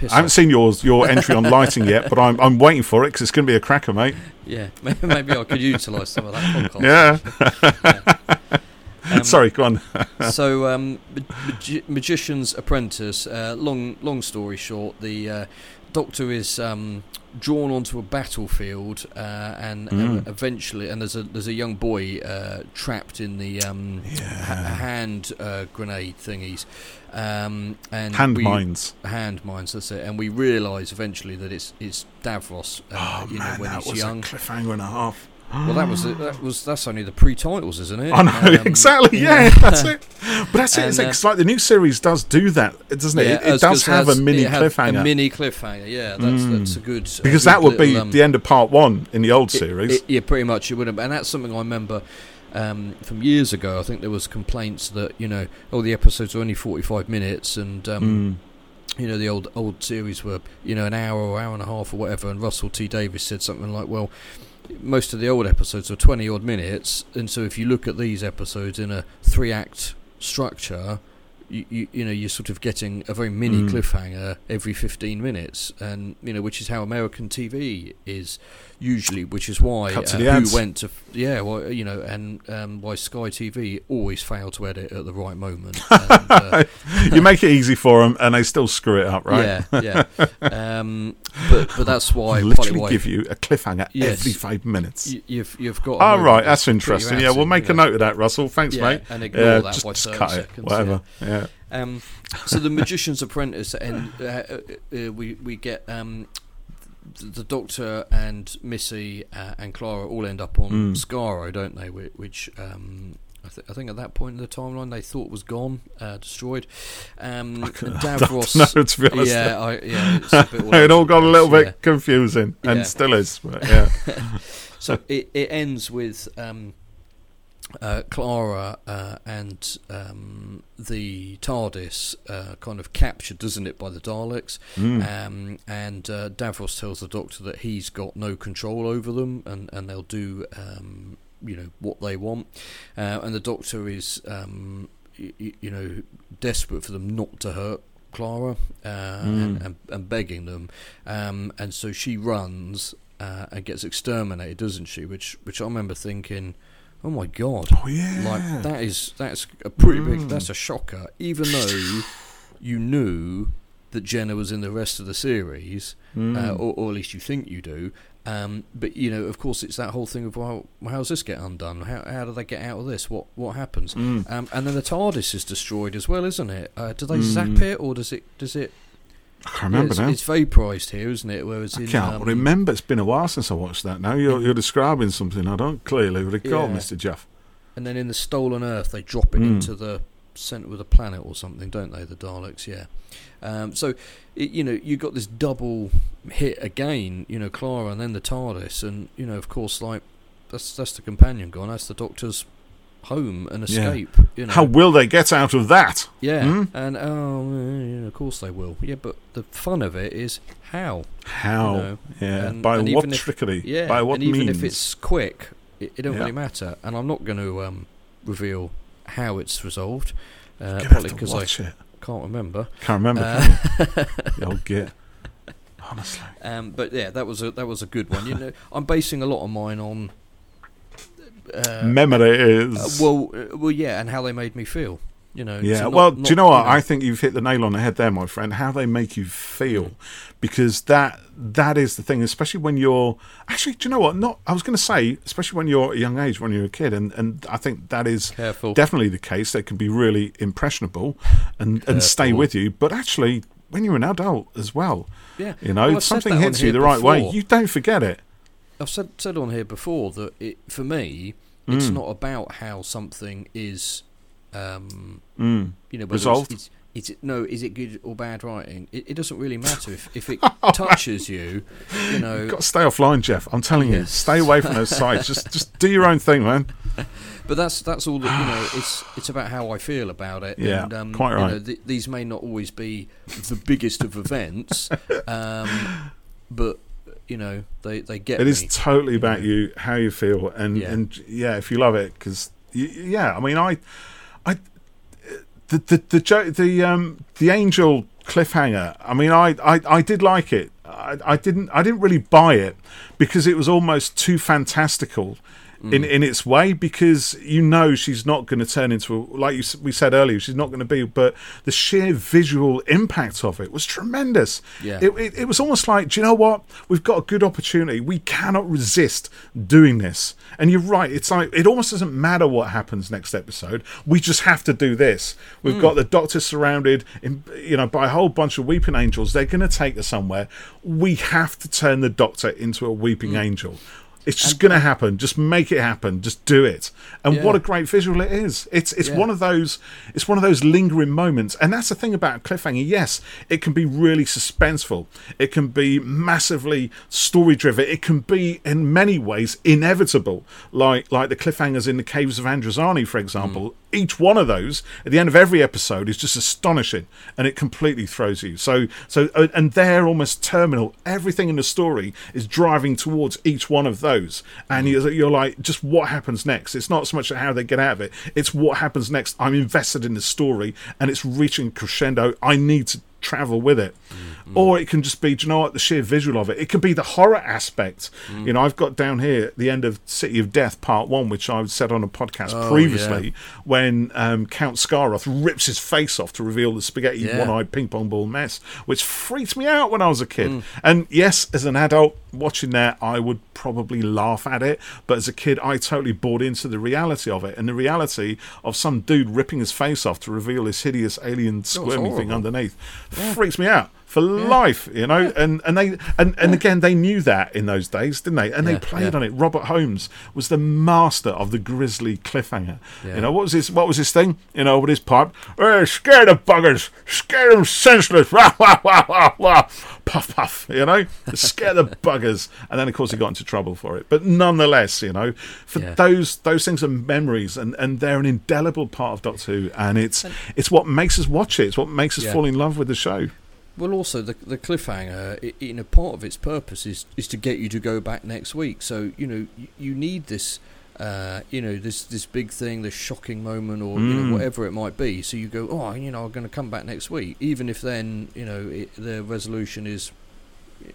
Piss I haven't off. seen yours your entry on lighting yet, but I'm I'm waiting for it because it's going to be a cracker, mate. Yeah, maybe, I could utilise some of that podcast. Yeah. Um, Sorry, go on. so, um, Magi- Magician's Apprentice. Uh, long, long story short, the uh, Doctor is um, drawn onto a battlefield, uh, and, and Mm. eventually, and there's a there's a young boy uh, trapped in the um, ha- hand uh, grenade thingies, um, and Hand we, mines. hand mines. That's it. And we realise eventually that it's it's Davros. Uh, Oh you know, man, when that he's was young. a cliffhanger and a half. Well, that was. That was that's only the pre-titles, isn't it? I know Um, exactly. Yeah, that's it. But that's it. It's, uh, like, like the new series does do that, doesn't it? Yeah, it, it does have a mini cliffhanger A mini cliffhanger, yeah. That's Mm. that's a good a because good that would be um, the end of part one in the old it- series. it- yeah, pretty much. It would have, and that's something I remember um, from years ago. I think there was complaints that you know, oh, the episodes are only forty-five minutes, and um, Mm. you know, the old old series were you know an hour or an hour and a half or whatever. And Russell T Davies said something like, well. Most of the old episodes are 20 odd minutes, and so if you look at these episodes in a three act structure, you, you, you know, you're sort of getting a very mini Mm. cliffhanger every 15 minutes, and you know, which is how American TV is usually, which is why uh, who ads. went to, yeah, well, you know, and um, why Sky TV always fail to edit at the right moment. and, uh, you make it easy for them, and they still screw it up, right? Yeah, yeah. um, but but that's why I literally why give you a cliffhanger Yes. every five minutes. you, you've you've got. moment right, that's interesting. Yeah, we'll make a note of that, Russell. Thanks, yeah, mate. and ignore Yeah, that just, by just 30 cut it, whatever. Yeah. Um, so the Magician's Apprentice, and uh, uh, uh, we we get um, the Doctor and Missy uh, and Clara all end up on Mm. Skaro, don't they? Whi- Which um, I, th- I think at that point in the timeline they thought was gone, uh, destroyed. Um, and Davros, no, to be honest, yeah, I, yeah, it's a bit all it all got a little bit confusing, and Yeah. still is. But yeah, So it, it ends with um, uh, Clara uh, and um, the TARDIS uh, kind of captured, doesn't it, by the Daleks? Mm. Um, and uh, Davros tells the Doctor that he's got no control over them, and, and they'll do, um, you know, what they want. Uh, and the Doctor is, um, y- you know, desperate for them not to hurt Clara uh, and, and, and begging them. Um, and so she runs uh, and gets exterminated, doesn't she? Which, which I remember thinking. Oh my god! Oh yeah. Like that is that's a pretty big. Mm. That's a shocker. Even though you knew that Jenna was in the rest of the series, Mm. uh, or, or at least you think you do. Um, but you know, of course, it's that whole thing of well, how does this get undone? How how do they get out of this? What what happens? Mm. Um, and then the TARDIS is destroyed as well, isn't it? Uh, do they Mm. zap it, or does it does it? I can't remember it's, now. it's vaporized here, isn't it? Whereas I in can't um, remember. It's been a while since I watched that. Now you're you're describing something I don't clearly recall, Yeah. Mister Geoff. And then in the Stolen Earth, they drop it Mm. into the centre of the planet or something, don't they? The Daleks, yeah. Um, so, it, you know, you got this double hit again. You know, Clara and then the TARDIS, and you know, of course, like that's that's the companion gone. That's the Doctor's home and Yeah. escape. You know, How will they get out of that? yeah, Hmm? and oh, yeah, of course they will. Yeah, but the fun of it is how. How? You know, yeah. and- By and what if- trickery? Yeah, By what and even means? if it's quick, it, it don't Yeah. really matter. And I'm not going to um, reveal how it's resolved, uh, partly because I it. can't remember. Can't remember. Uh, can you? The old git. Honestly. um, but yeah, that was a that was a good one. You know, I'm basing a lot of mine on. Uh, Memories. uh, well, uh, well, yeah, and how they made me feel. You know. Yeah, not- well, not, do you know what? I think you've hit the nail on the head there, my friend. How they make you feel, because that that is the thing. Especially when you're actually, do you know what? Not I was going to say, especially when you're a young age, when you're a kid, and and I think that is careful. definitely the case. They can be really impressionable and and stay with you, but actually, when you're an adult as well, yeah, you know, Well, if I've said something hits you the right way, you don't forget it. I've said said on here before that it for me, it's Mm. not about how something is. Um, Mm. you know, Resolved? It's, it's, is it no? Is it good or bad writing? It, it doesn't really matter if, if it touches you. You know, You've got to stay offline, Geoff. I'm telling you, stay away from those sites. Just just do your own thing, man. but that's that's all that you know. It's it's about how I feel about it. Yeah, and, um, quite you know, right. th- these may not always be the biggest of events, um, but you know they they get It me. is totally about you, how you feel, and Yeah. and yeah, if you love it, because yeah, I mean, I, I, the the the the um the angel cliffhanger. I mean, I I, I did like it. I, I didn't I didn't really buy it because it was almost too fantastical. In, mm. in its way, because you know she's not going to turn into a, like you, we said earlier, she's not going to be. But the sheer visual impact of it was tremendous. Yeah. It, it, it was almost like, do you know what? We've got a good opportunity. We cannot resist doing this. And you're right. It's like it almost doesn't matter what happens next episode. We just have to do this. We've mm. got the Doctor surrounded, in, you know, by a whole bunch of weeping angels. They're going to take us somewhere. We have to turn the Doctor into a weeping mm. angel. It's just going to happen. Just make it happen. Just do it. And Yeah. what a great visual it is. It's it's Yeah. one of those it's one of those lingering moments. And that's the thing about cliffhanger. Yes, it can be really suspenseful. It can be massively story driven. It can be in many ways inevitable. Like like the cliffhangers in the caves of Androzani, for example. Mm. Each one of those at the end of every episode is just astonishing and it completely throws you. So so and they're almost terminal. Everything in the story is driving towards each one of those. And mm. you're, you're like just what happens next? It's not so much how they get out of it. It's what happens next. I'm invested in the story and it's reaching crescendo. I need to travel with it. Mm. Or it can just be, do you know what, the sheer visual of it. It could be the horror aspect. You know, I've got down here the end of City of Death Part 1, which I've said on a podcast Oh, previously, when um, Count Scaroth rips his face off to reveal the spaghetti Yeah. one eyed ping pong ball mess, which freaked me out when I was a kid. And yes, as an adult watching that, I would probably laugh at it. But as a kid, I totally bought into the reality of it. And the reality of some dude ripping his face off to reveal this hideous alien squirmy thing underneath freaks me out. For life, you know, and and they and, and again they knew that in those days, didn't they? And they played yeah. on it. Robert Holmes was the master of the grisly cliffhanger. Yeah. You know what was his what was his thing? You know, with his pipe, "Eh, scare the buggers, scare them senseless, rah, wah, wah, wah, wah. puff, puff, you know, scare the buggers. And then, of course, he got into trouble for it. But nonetheless, you know, for Yeah. those those things are memories, and, and they're an indelible part of Doctor Who, and it's it's what makes us watch it. It's what makes us Yeah. fall in love with the show. Well, also the the cliffhanger, i you know, part of its purpose is is to get you to go back next week. So you know, you, you need this, uh, you know, this this big thing, this shocking moment, or you Mm. know, whatever it might be. So you go, oh, you know, I'm going to come back next week, even if then you know it, the resolution is,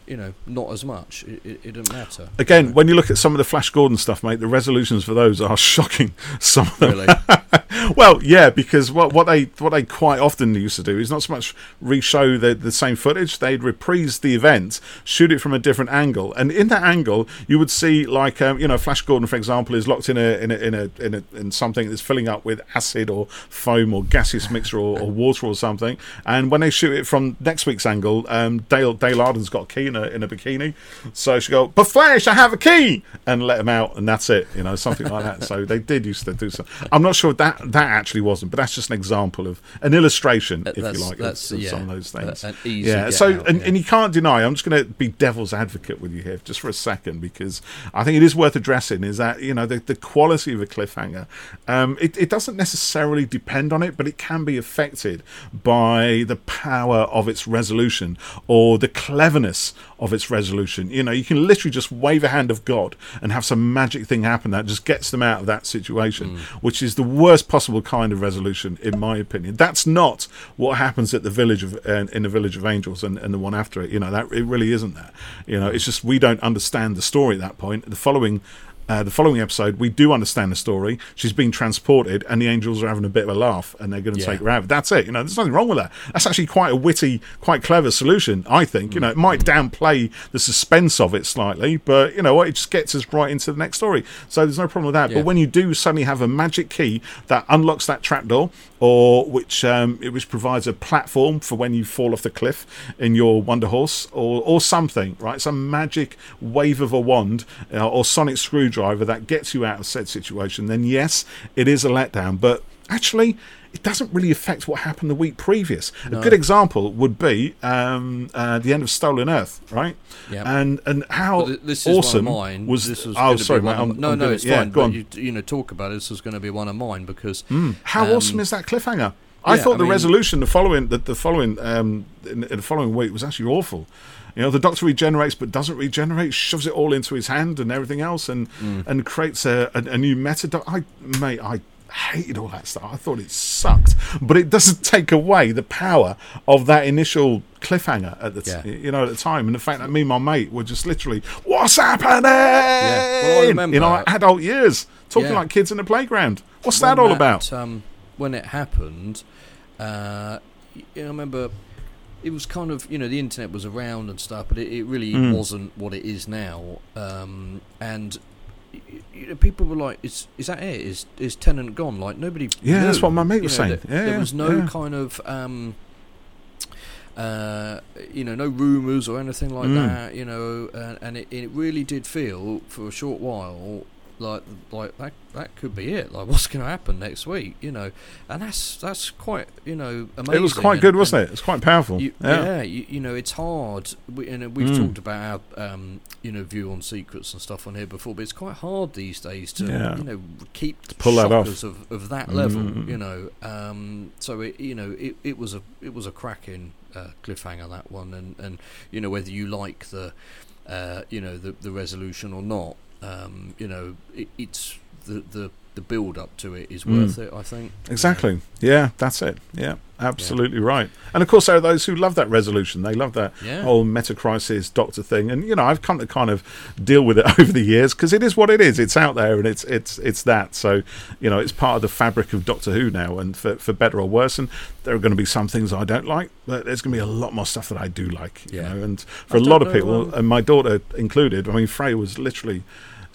you know, not as much. It, it, it doesn't matter. Again, when you look at some of the Flash Gordon stuff, mate, the resolutions for those are shocking. Some of them really, well, yeah, because what what they what they quite often used to do is not so much re-show the the same footage; they'd reprise the event, shoot it from a different angle, and in that angle, you would see like um, you know, Flash Gordon, for example, is locked in a in a in a in, a, in something that's filling up with acid or foam or gaseous mixture or, or water or something, and when they shoot it from next week's angle, um, Dale Dale Arden's got in a bikini, so she go, "But Flash, I have a key," and let him out, and that's it, you know, something like that. So they did used to do so. I'm not sure that that actually wasn't, but that's just an example of an illustration, Uh, if you like, that's- of yeah, some of those things. an easy yeah. So out, and, yeah. and you can't deny. I'm just going to be devil's advocate with you here, just for a second, because I think it is worth addressing. Is that you know the, the quality of a cliffhanger? Um, it, it doesn't necessarily depend on it, but it can be affected by the power of its resolution or the cleverness of its resolution. You know, you can literally just wave a hand of God and have some magic thing happen that just gets them out of that situation, which is the worst possible kind of resolution, in my opinion. That's not what happens at the village of uh, in the village of angels and, and the one after it. You know, that it really isn't that. You know, it's just we don't understand the story at that point. The following. Uh, the following episode, we do understand the story. She's being transported, and the angels are having a bit of a laugh, and they're going to Yeah. take her out. That's it. You know, there's nothing wrong with that. That's actually quite a witty, quite clever solution, I think. You know, it might downplay the suspense of it slightly, but you know what? It just gets us right into the next story. So there's no problem with that. Yeah. But when you do suddenly have a magic key that unlocks that trapdoor, or which um, it which provides a platform for when you fall off the cliff in your Wonder Horse, or or something, right? Some magic wave of a wand uh, or sonic screwdriver that gets you out of said situation. Then yes, it is a letdown. But actually. It doesn't really affect what happened the week previous. A good example would be um, uh, the end of Stolen Earth, right? Yep. And and how Well, this is awesome mine. was this was oh sorry be mate, one of I'm- no I'm no gonna- it's yeah, fine go on. you you know talk about it this was going to be one of mine because How um, awesome is that cliffhanger? I yeah, thought I the mean- resolution, the following, the, the following, um, in, in the following week was actually awful. You know, the Doctor regenerates but doesn't regenerate, shoves it all into his hand and everything else, and Mm. and creates a, a, a new meta. doc- I mate, I hated all that stuff. I thought it sucked, but it doesn't take away the power of that initial cliffhanger at the t- Yeah. you know at the time, and the fact that me and my mate were just literally, "What's happening?" Well, I remember- in our adult years, talking Yeah. like kids in the playground. What's when that all about? Um, when it happened, uh, you know, I remember it was kind of you know the internet was around and stuff, but it, it really Mm. wasn't what it is now. Um, and you know, people were like, "Is is that it? Is is Tennant gone?" Like nobody. Yeah, that's what my mate You was know, saying. There, Yeah, there was no yeah. kind of. Um, uh, you know, no rumours or anything like Mm. that. You know, and, and it, it really did feel for a short while like like that that could be it. Like what's going to happen next week? You know, and that's that's quite you know amazing. It was quite and- good, wasn't it? It's was quite powerful. You, yeah. yeah, you, you know, it's hard. We, and we've Mm. talked about our, um, you know, view on secrets and stuff on here before, but it's quite hard these days to, Yeah. you know, keep pull that off. of, of that level. Mm. You know, um, so it, you know, it, it was a it was a cracking uh, cliffhanger that one, and, and you know whether you like the, uh, you know, the the resolution or not, um, you know, it, it's the the the build up to it is Mm. worth it. I think Exactly. Yeah, that's it. Yeah, absolutely right. And of course, there are those who love that resolution. They love that Yeah. whole meta crisis doctor thing. And you know, I've come to kind of deal with it over the years because it is what it is. It's out there, and it's it's it's that. So you know, it's part of the fabric of Doctor Who now, and for for better or worse. And there are going to be some things I don't like, but there's going to be a lot more stuff that I do like. Yeah. You know, and for I a lot of people, um, and my daughter included. I mean, Frey was literally.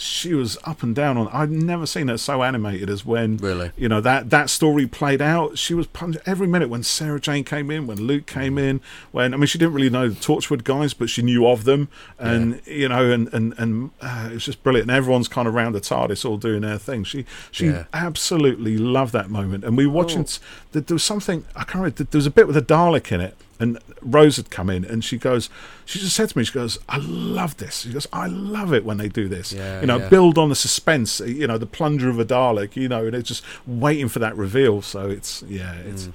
She was up and down on. I've never seen her so animated as when really. you know that that story played out. She was punching every minute when Sarah Jane came in, when Luke came in, when I mean she didn't really know the Torchwood guys, but she knew of them, and you know, and and and uh, it was just brilliant. And everyone's kind of around the TARDIS, all doing their thing. She she Yeah. absolutely loved that moment. And we were watching. Oh. t- there was something I can't remember. There was a bit with a Dalek in it. And Rose had come in, and she goes, she just said to me, she goes, "I love this." She goes, "I love it when they do this." Yeah, you know, yeah. build on the suspense. You know, the plunger of a Dalek. You know, and it's just waiting for that reveal. So it's yeah, it's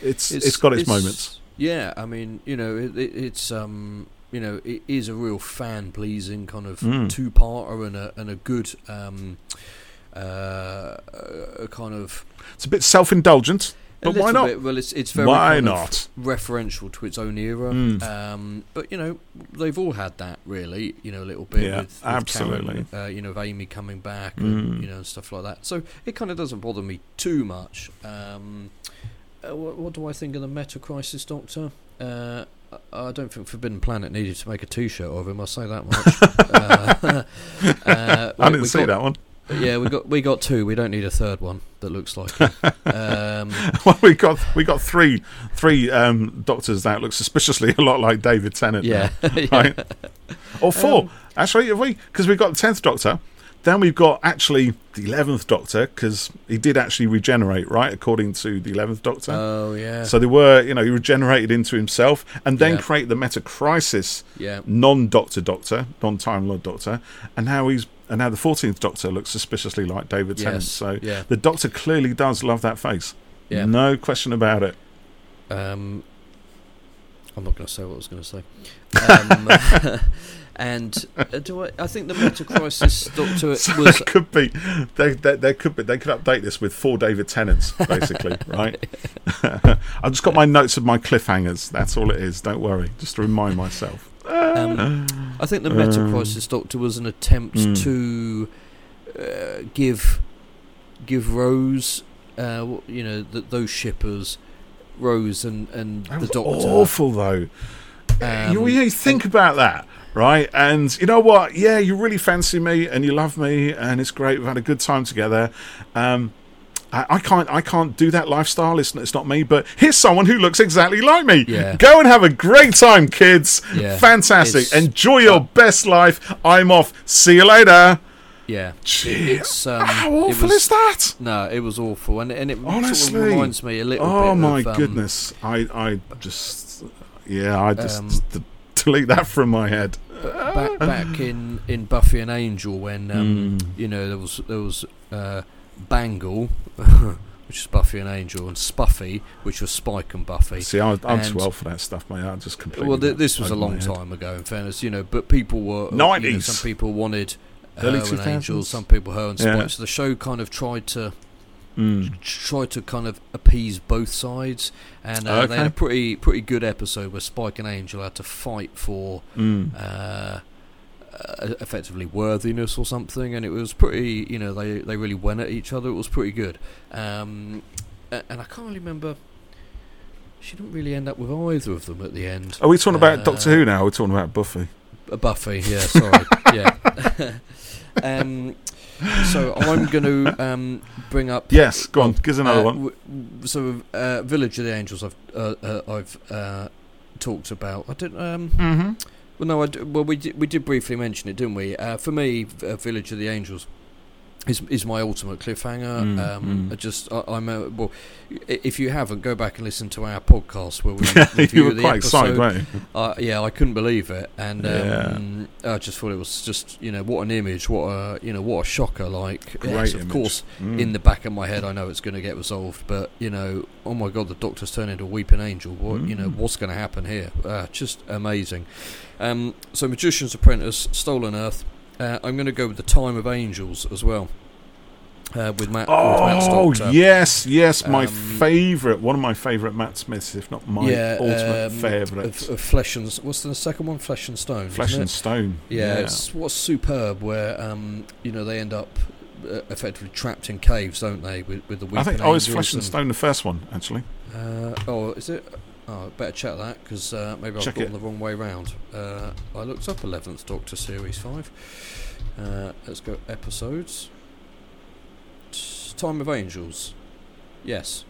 it's, it's got its, moments. Yeah, I mean, you know, it, it, it's um, you know, it is a real fan pleasing kind of Mm. two parter and a and a good um, uh, a kind of It's a bit self indulgent, but why not? Bit, well, it's it's very Why kind of not? referential to its own era. Mm. Um, but you know, they've all had that really. You know, a little bit Yeah, with, with absolutely. Karen, uh, you know, of Amy coming back, Mm. and, you know, and stuff like that. So it kind of doesn't bother me too much. Um, uh, what, what do I think of the Meta Crisis Doctor? Uh, I don't think Forbidden Planet needed to make a T-shirt of him. I'll say that much. uh, uh, I didn't see got- that one. Yeah, we got we got two. We don't need a third one that looks like. Um, well, we got we got three three um, doctors that look suspiciously a lot like David Tennant. yeah, now, yeah. right? Or four, Um, actually, have we? Because we've got the tenth Doctor. Then we've got actually the eleventh Doctor because he did actually regenerate, right? According to the eleventh Doctor. Oh yeah, so they were, you know, he regenerated into himself, and then Yeah. create the Meta Crisis yeah. non-Doctor Doctor, non-Time Lord Doctor, and now he's and now the fourteenth Doctor looks suspiciously like David Tennant. So yeah, the Doctor clearly does love that face. yeah. No question about it. Um, I'm not going to say what I was going to say. Um, and uh, do I? I think the Meta Crisis Doctor So was. there could be, they, they, there could be, they could update this with four David Tennants, basically, right? I've just got my notes of my cliffhangers. That's all it is. Don't worry. Just to remind myself. Um, I think the Meta Um, Crisis Doctor was an attempt mm. to uh, give give Rose, uh, you know, th- those shippers, Rose and and That the was Doctor. awful, though. Um, you, you think about that, right? And you know what? Yeah, you really fancy me, and you love me, and it's great. We've had a good time together. Um, I, I can't, I can't do that lifestyle. It's, it's not me. But here's someone who looks exactly like me. Yeah. Go and have a great time, kids. Yeah. Fantastic. It's- Enjoy your uh, best life. I'm off. See you later. Yeah, it's um, how awful was- is that? No, it was awful, and and it sort Honestly. of reminds me a little bit. Oh my of, um, goodness! I, I just, yeah, I just Um, d- delete that from my head. back back in, in Buffy and Angel when um, Mm. you know there was there was uh, Bangel, which is Buffy and Angel, and Spuffy, which was Spike and Buffy. See, I, I'm too and- old for that stuff, mate. I just completely. Well, th- this was a long time ago. In fairness, you know, but people were you know, 90s. some people wanted Early her and 2000s. Angel, some people her and Spike. Yeah. So the show kind of tried to Mm. tried to kind of appease both sides, and uh, they had a pretty pretty good episode where Spike and Angel had to fight for Mm. uh, effectively worthiness or something, and it was pretty. You know, they they really went at each other. It was pretty good, um, and I can't really remember. She didn't really end up with either of them at the end. Are we talking about Uh, Doctor Who now? We're we talking about Buffy? Uh, Buffy, yeah, sorry, yeah. um, so I'm going to um, bring up. Yes, go on. Give us another uh, one. w- w- so, uh, Village of the Angels. I've uh, uh, I've uh, talked about. I don't. Um, Mm-hmm. Well, no. I well, we did, we did briefly mention it, didn't we? Uh, for me, uh, Village of the Angels is is my ultimate cliffhanger. Mm, um, mm. I just I, I'm a, well. If you haven't, go back and listen to our podcast where we you were the quite episode. excited? Uh, yeah, I couldn't believe it, and um, I just thought it was just you know what an image, what a you know what a shocker. Like, Great yes, of image. course, Mm. in the back of my head, I know it's going to get resolved, but you know, oh my god, the Doctor's turned into a weeping angel. What you know, Mm. what's going to happen here? Uh, just amazing. Um, so, Magician's Apprentice, Stolen Earth. Uh, I'm going to go with the Time of Angels as well. Uh, with Matt, with Matt Oh yes, yes, my Um, favourite, one of my favourite Matt Smiths, if not my yeah, ultimate um, favourite. Of, of Flesh and what's the second one? Flesh and Stone. Flesh and? Stone. Yeah, it's what's superb where um, you know they end up uh, effectively trapped in caves, don't they? With, with the I think oh, it's Flesh and Stone, the first one, actually. Uh, oh, is it? Oh, better check that because uh, maybe I've gone the wrong way round. Uh, I looked up Eleventh Doctor Series Five. Uh, let's go episodes. Time of Angels. Yes.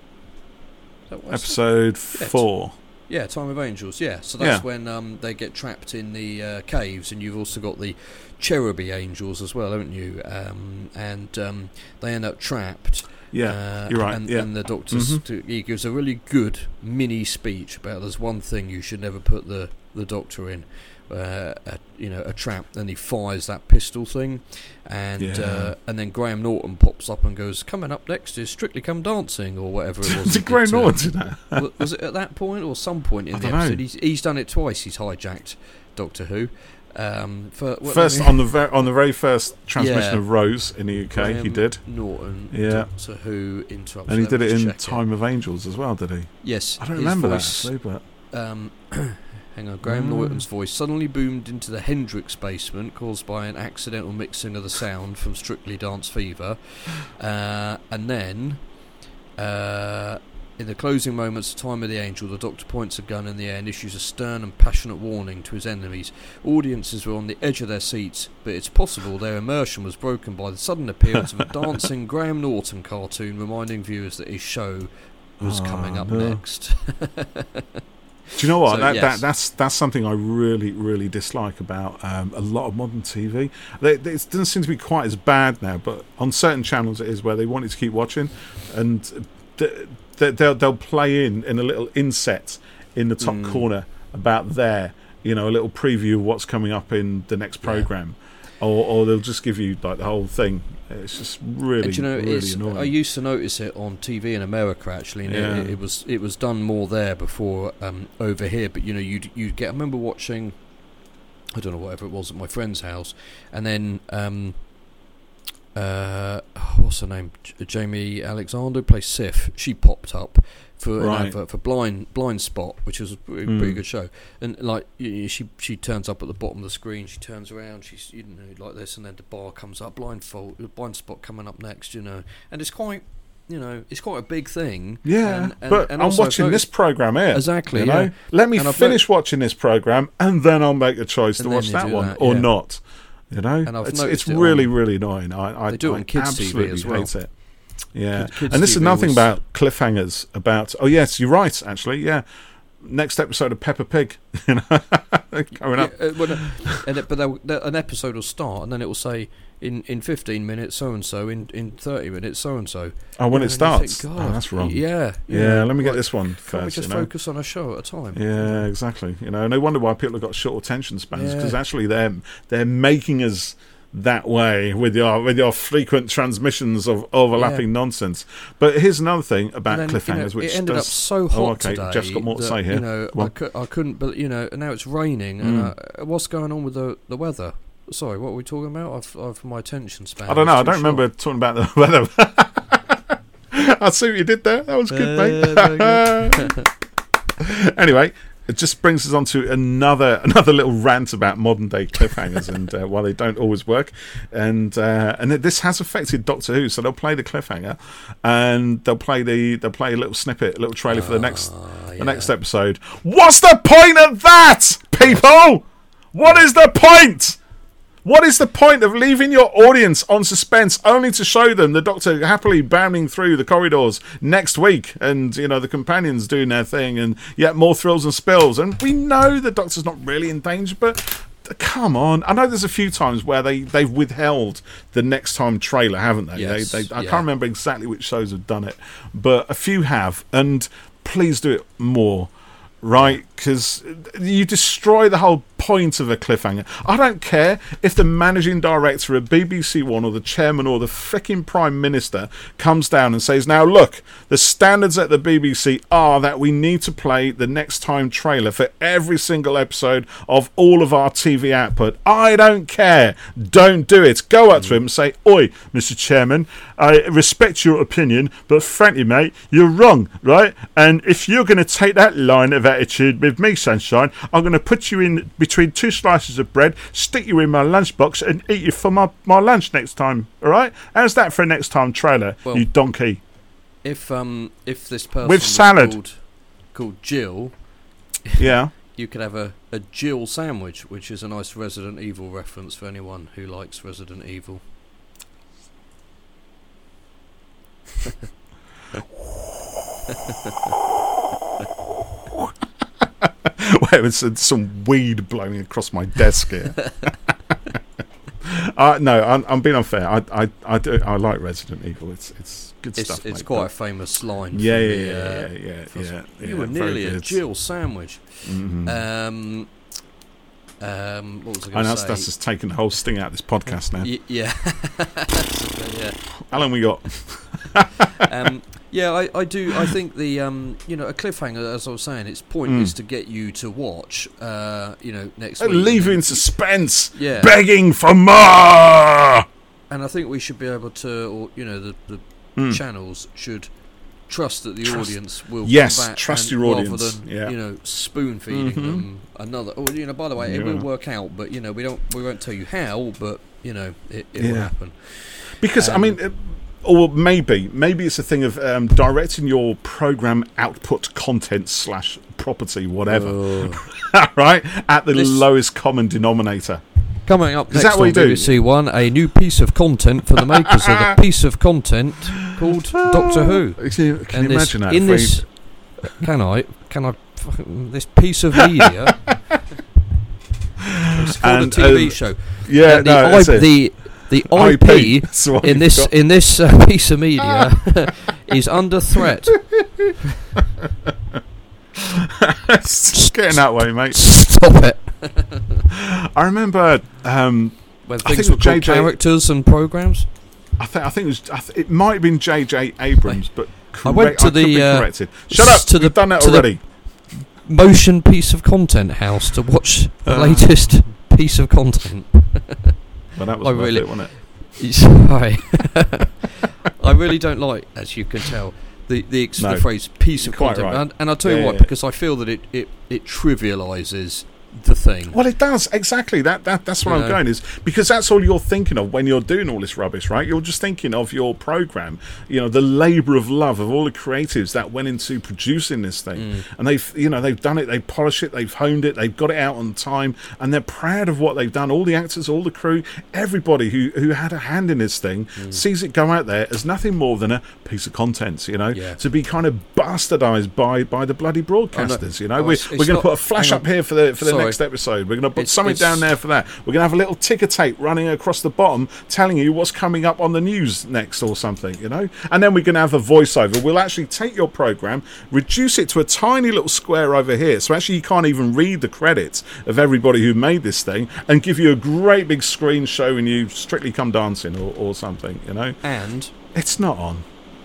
Is that what I said? Episode four. Yeah, Time of Angels. Yeah, so that's Yeah. when um, they get trapped in the uh, caves, and you've also got the cheruby angels as well, haven't you? Um, and um, they end up trapped, Yeah, you're right, And, yeah. and the doctor's Mhm. he gives a really good mini speech about there's one thing you should never put the the doctor in. Uh, a, you know, a trap. Then he fires that pistol thing, and Yeah. uh, and then Graham Norton pops up and goes, "Coming up next is Strictly Come Dancing" or whatever it was. Did Graham uh, Norton do that? was it at that point or some point in I the know. episode? He's, he's done it twice. He's hijacked Doctor Who. Um, for, First on the ver- on the very first transmission Yeah. of Rose in the UK, he did, Norton. Yeah. Doctor Who interrupts. and he did it in Time of Angels as well, did he? Yes, I don't remember voice, that actually, but Um, hang on, Graham Mm. Norton's voice suddenly boomed into the Hendrix basement, caused by an accidental mixing of the sound from Strictly Dance Fever, uh, and then. Uh, in the closing moments of Time of the Angel, the Doctor points a gun in the air and issues a stern and passionate warning to his enemies. Audiences were on the edge of their seats, but it's possible their immersion was broken by the sudden appearance of a dancing Graham Norton cartoon reminding viewers that his show was Oh, coming up no. next. Do you know what? So, that, yes. that that's that's something I really really dislike about um, a lot of modern TV. They, they- it doesn't seem to be quite as bad now, but on certain channels it is where they want you to keep watching, and th- th- they'll they'll play in in a little inset in the top Mm. corner about there, you know, a little preview of what's coming up in the next Yeah. program, or or they'll just give you like the whole thing. It's just really And, you know, really it's, annoying. I used to notice it on TV in America actually, and Yeah. it, it was it was done more there before um, over here. But you know, you you get. I remember watching, I don't know whatever it was at my friend's house, and then um, uh, what's her name? J- Jaimie Alexander plays Sif. She popped up for Right. an advert for Blind Blind Spot, which was a pretty, Mm. pretty good show. And like she she turns up at the bottom of the screen. She turns around. She's you know like this, and then the bar comes up. Blindfold, blind spot coming up next. You know, and it's quite you know it's quite a big thing. yeah, and, and, but and I'm watching this program here. exactly. You know, yeah. let me finish watching this program, and then I'll make a choice to watch that one that, or yeah. not. You know, And I've it's, it's it really, on- really annoying. I, I, They do it on kids' TV as well. hate it. Yeah, Kid- kids and this is TV another thing was- about cliffhangers. About oh yes, you're right. Actually, yeah. Next episode of Peppa Pig, you know, coming up. Yeah, uh, well, no, and it, but an episode will start, and then it will say in, in 15 minutes so and so, in in 30 minutes so and so. Oh, when Yeah, it you think, starts. Oh, that's wrong. Yeah, Yeah, let me get this one Can't we first. just you know? focus on a show at a time? Yeah, exactly. You know, no wonder why people have got short attention spans Yeah. because actually they're they're making us that way with your with your frequent transmissions of overlapping nonsense. But here's another thing about then, you know, cliffhangers, which it ended does, up so hot Oh, okay. today. Geoff's got more to say here. You know. I, cou- I couldn't, but you know, and now it's raining. Mm. And uh, what's going on with the the weather? Sorry, what were we talking about? I've, I've my attention span. I don't know. I don't remember talking about the weather. I see what you did there. That was good, Uh, mate. anyway, it just brings us on to another another little rant about modern day cliffhangers and uh, why they don't always work. And uh, and this has affected Doctor Who. So they'll play the cliffhanger, and they'll play the they'll play a little snippet, a little trailer for the next Ah, the next episode. What's the point of that, people? What is the point? What is the point of leaving your audience on suspense only to show them the Doctor happily bounding through the corridors next week and, you know, the companions doing their thing and yet more thrills and spills? And we know the Doctor's not really in danger, but come on. I know there's a few times where they, they've withheld the next time trailer, haven't they? Yes, they, they I yeah. can't remember exactly which shows have done it, but a few have. And please do it more right? Because you destroy the whole point of a cliffhanger. I don't care if the managing director of BBC One or the chairman or the fricking prime minister comes down and says, "Now look, the standards at the BBC are that we need to play the next time trailer for every single episode of all of our TV output." I don't care. Don't do it. Go up to him and say, "Oi, Mr. Chairman, I respect your opinion, but frankly, mate, you're wrong, right? And if you're going to take that line of attitude with me, sunshine, I'm going to put you in between two slices of bread, stick you in my lunchbox, and eat you for my, my lunch next time. All right? How's that for a next time trailer, Well- you donkey? If um if this person With salad. called, called Jill, Yeah. you could have a, a Jill sandwich, which is a nice Resident Evil reference for anyone who likes Resident Evil. Wait, it's uh, some weed blowing across my desk here. Uh, no, I'm, I'm being unfair. I, I, I do. I like Resident Evil. It's it's good It's, stuff. it's mate, quite a famous line. Yeah, yeah, the, yeah, uh, yeah, yeah, first- yeah, You yeah, were nearly a. Jill sandwich. Mhm. Um, um, what was I I going know to say? that's just taking the whole sting out of this podcast now. Y- yeah. yeah. How long we got? Um, yeah, I, I do. I think the um, you know a cliffhanger, as I was saying, its point Mm. is to get you to watch. Uh, you know, next Uh, week. Leave you in suspense, Yeah, begging for more. and I think we should be able to, or you know, the, the Mm. channels should trust that the Trust- audience will Yes, come back trust and your rather audience, than yeah. you know spoon feeding Mhm. them another. Or you know, by the way, it will work out, but you know, we don't we won't tell you how, but you know, it, it will happen. Because I Um, mean, uh, or maybe maybe it's a thing of um, directing your program output content slash property whatever, Oh. right, at the This- lowest common denominator. Coming up next on? BBC One, a new piece of content for the makers of a piece of content called Doctor Who. Can you, can you this, imagine that? in this, can I? Can I? This piece of media. it's called And, a TV um, show. yeah, And no, the, that's I, the the IP, IP in this forgot. in this uh, piece of media is under threat. It's getting that way, mate. Stop it. I remember. Um, When things think were called JJ characters and programs. I think I think it was. I th- it might have been J.J. Abrams, but correct, I went to could the, be uh, corrected. Shut up! to the- We've done that to the- already. motion piece of content house to watch the Uh. latest piece of content. Well, that was I really- it, wasn't it? Sorry. I really don't like, as you can tell, the the, ex- No, the phrase piece of content. right. And, and I'll tell you Yeah, what, yeah. because I feel that it, it, it trivialises the thing. Well, it does exactly. That that that's where You I'm know. going is because that's all you're thinking of when you're doing all this rubbish, right? You're just thinking of your program. You know, the labour of love of all the creatives that went into producing this thing, Mm. and they've you know they've done it, they've polished it, they've honed it, they've got it out on time, and they're proud of what they've done. All the actors, all the crew, everybody who who had a hand in this thing Mm. sees it go out there as nothing more than a piece of content. You know, Yeah. to be kind of bastardised by by the bloody broadcasters. You know, Oh, we, it's- we're going to put a flash up here for the for the Sorry. Next episode. We're going to put It's- something it's- down there for that. We're going to have a little ticker tape running across the bottom telling you what's coming up on the news next or something, you know? And then we're going to have a voiceover. We'll actually take your program, reduce it to a tiny little square over here. So actually, you can't even read the credits of everybody who made this thing and give you a great big screen showing you Strictly Come Dancing or, or something, you know? And It's not on.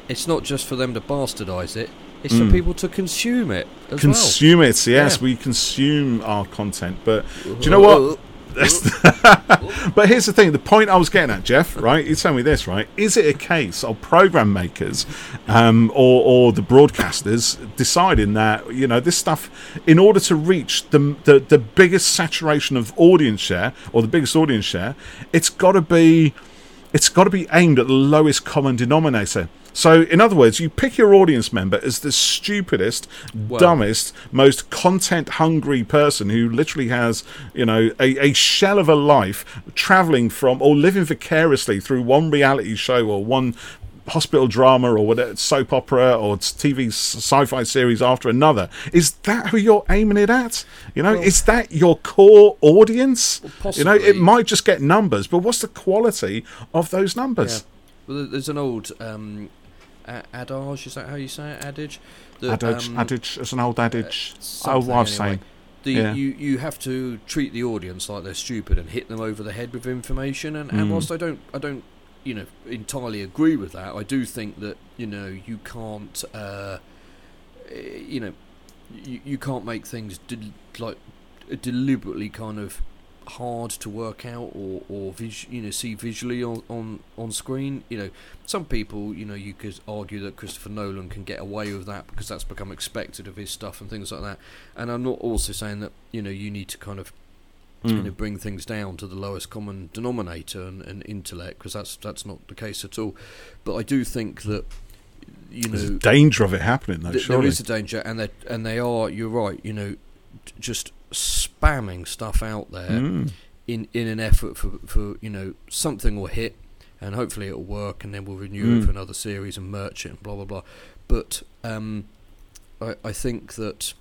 it's not just for them to bastardise it, it's Mm. for people to consume it as Consume it, yes, Yeah. we consume our content. But do you know what? but here's the thing: the point I was getting at, Geoff. Right? You tell me this, right? Is it a case of program makers um, or, or the broadcasters deciding that you know this stuff, in order to reach the, the the biggest saturation of audience share or the biggest audience share, it's got to be it's got to be aimed at the lowest common denominator. So, in other words, you pick your audience member as the stupidest, Well- dumbest, most content hungry person who literally has, you know, a, a shell of a life traveling from or living vicariously through one reality show or one hospital drama or whatever soap opera or TV sci-fi series after another. Is that who you're aiming it at? You know Well- is that your core audience? Well, you know it might just get numbers but what's the quality of those Yeah. numbers Well, there's an old um, adage, is that how you say it? Adage? That, adage um, adage as an old adage old something wife's anyway. saying The, Yeah. you, you have to treat the audience like they're stupid and hit them over the head with information. And, Mm. and whilst I don't, I don't, you know, entirely agree with that, I do think that you know you can't, uh, you know, you, you can't make things de- like deliberately kind of hard to work out or or vis- you know see visually on, on on screen you know some people you know you could argue that Christopher Nolan can get away with that because that's become expected of his stuff and things like that and I'm not also saying that you know you need to kind of you know Mm. bring things down to the lowest common denominator and, and intellect because that's that's not the case at all but I do think that you there's a know danger of it happening though th- surely there is a danger, and they and they are. You're right. You know, just spamming stuff out there Mm. in in an effort for for you know something will hit, and hopefully it'll work, and then we'll renew Mm. it for another series and merch it, and blah blah blah. But um, I I think that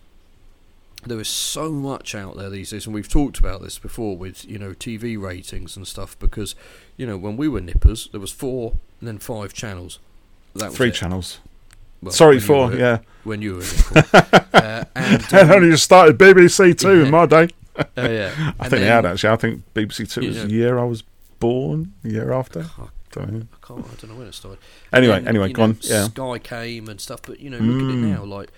there is so much out there these days, and we've talked about this before with you know TV ratings and stuff. Because you know when we were nippers, there was four and then five channels. That was Three it. channels. Well, Sorry, four. were- Yeah, when you were a uh, and um, only just started BBC Two Yeah. in my day. uh, yeah, I And think they had actually. I think BBC Two was know- the year I was born. The year after. I Don't. I can't. I don't know when it started. Anyway, And, anyway, you go know, on. Yeah. Sky came and stuff, but you know, look at it Mm. now. Like,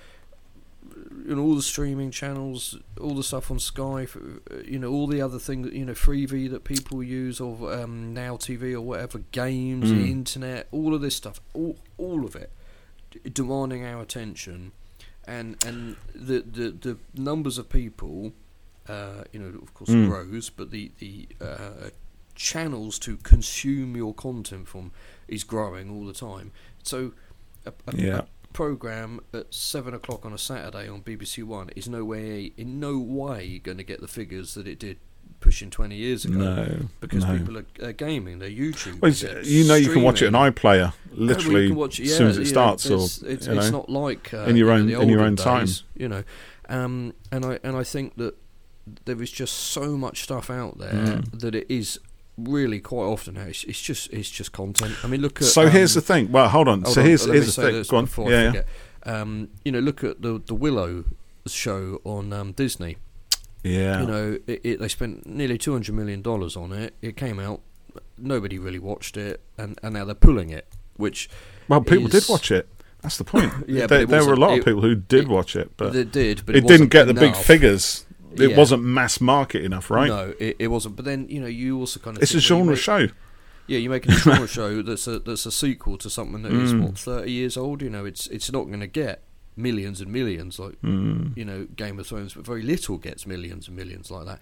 you know, all the streaming channels, all the stuff on Sky, uh, you know, all the other things, that you know, Freevee that people use, or um, Now TV or whatever, games, Mm. the internet, all of this stuff, all all of it, demanding our attention, and and the the, the numbers of people, uh, you know, of course, Mm. grows, but the the uh, channels to consume your content from is growing all the time. So, a, a, Yeah. a program at seven o'clock on a Saturday on BBC One is no way, in no way, going to get the figures that it did pushing twenty years ago. No, because no. people are, are gaming, they're YouTube. Well, they're you know, you can watch it on iPlayer, literally can watch it, as yeah, soon as it you know, starts, or it's, it's, it's not like uh, in your own- in your own time. you know. Um, and I and I think that there is just so much stuff out there Mm. that it is really quite often now. It's, it's just it's just content. I mean, look at So here's the um, thing. Well, hold on. hold so on, here's here's the thing. Go on. Yeah, yeah. Um, you know, look at the the Willow show on um, Disney. Yeah. You know, it, it, they spent nearly two hundred million dollars on it. It came out, nobody really watched it, and, and now they're pulling it. Which well, people is- did watch it. That's the point. Yeah, there, there were a lot of it- people who did it- watch it, but they did, but it, it, didn't get the big figures. It Yeah. wasn't mass market enough, right? No, it, it wasn't. But then you know, you also kind of It's a genre make- show. Yeah, you're making a genre show that's a that's a sequel to something that is Mm. what thirty years old. You know, it's it's not going to get millions and millions like Mm. you know Game of Thrones, but very little gets millions and millions like that,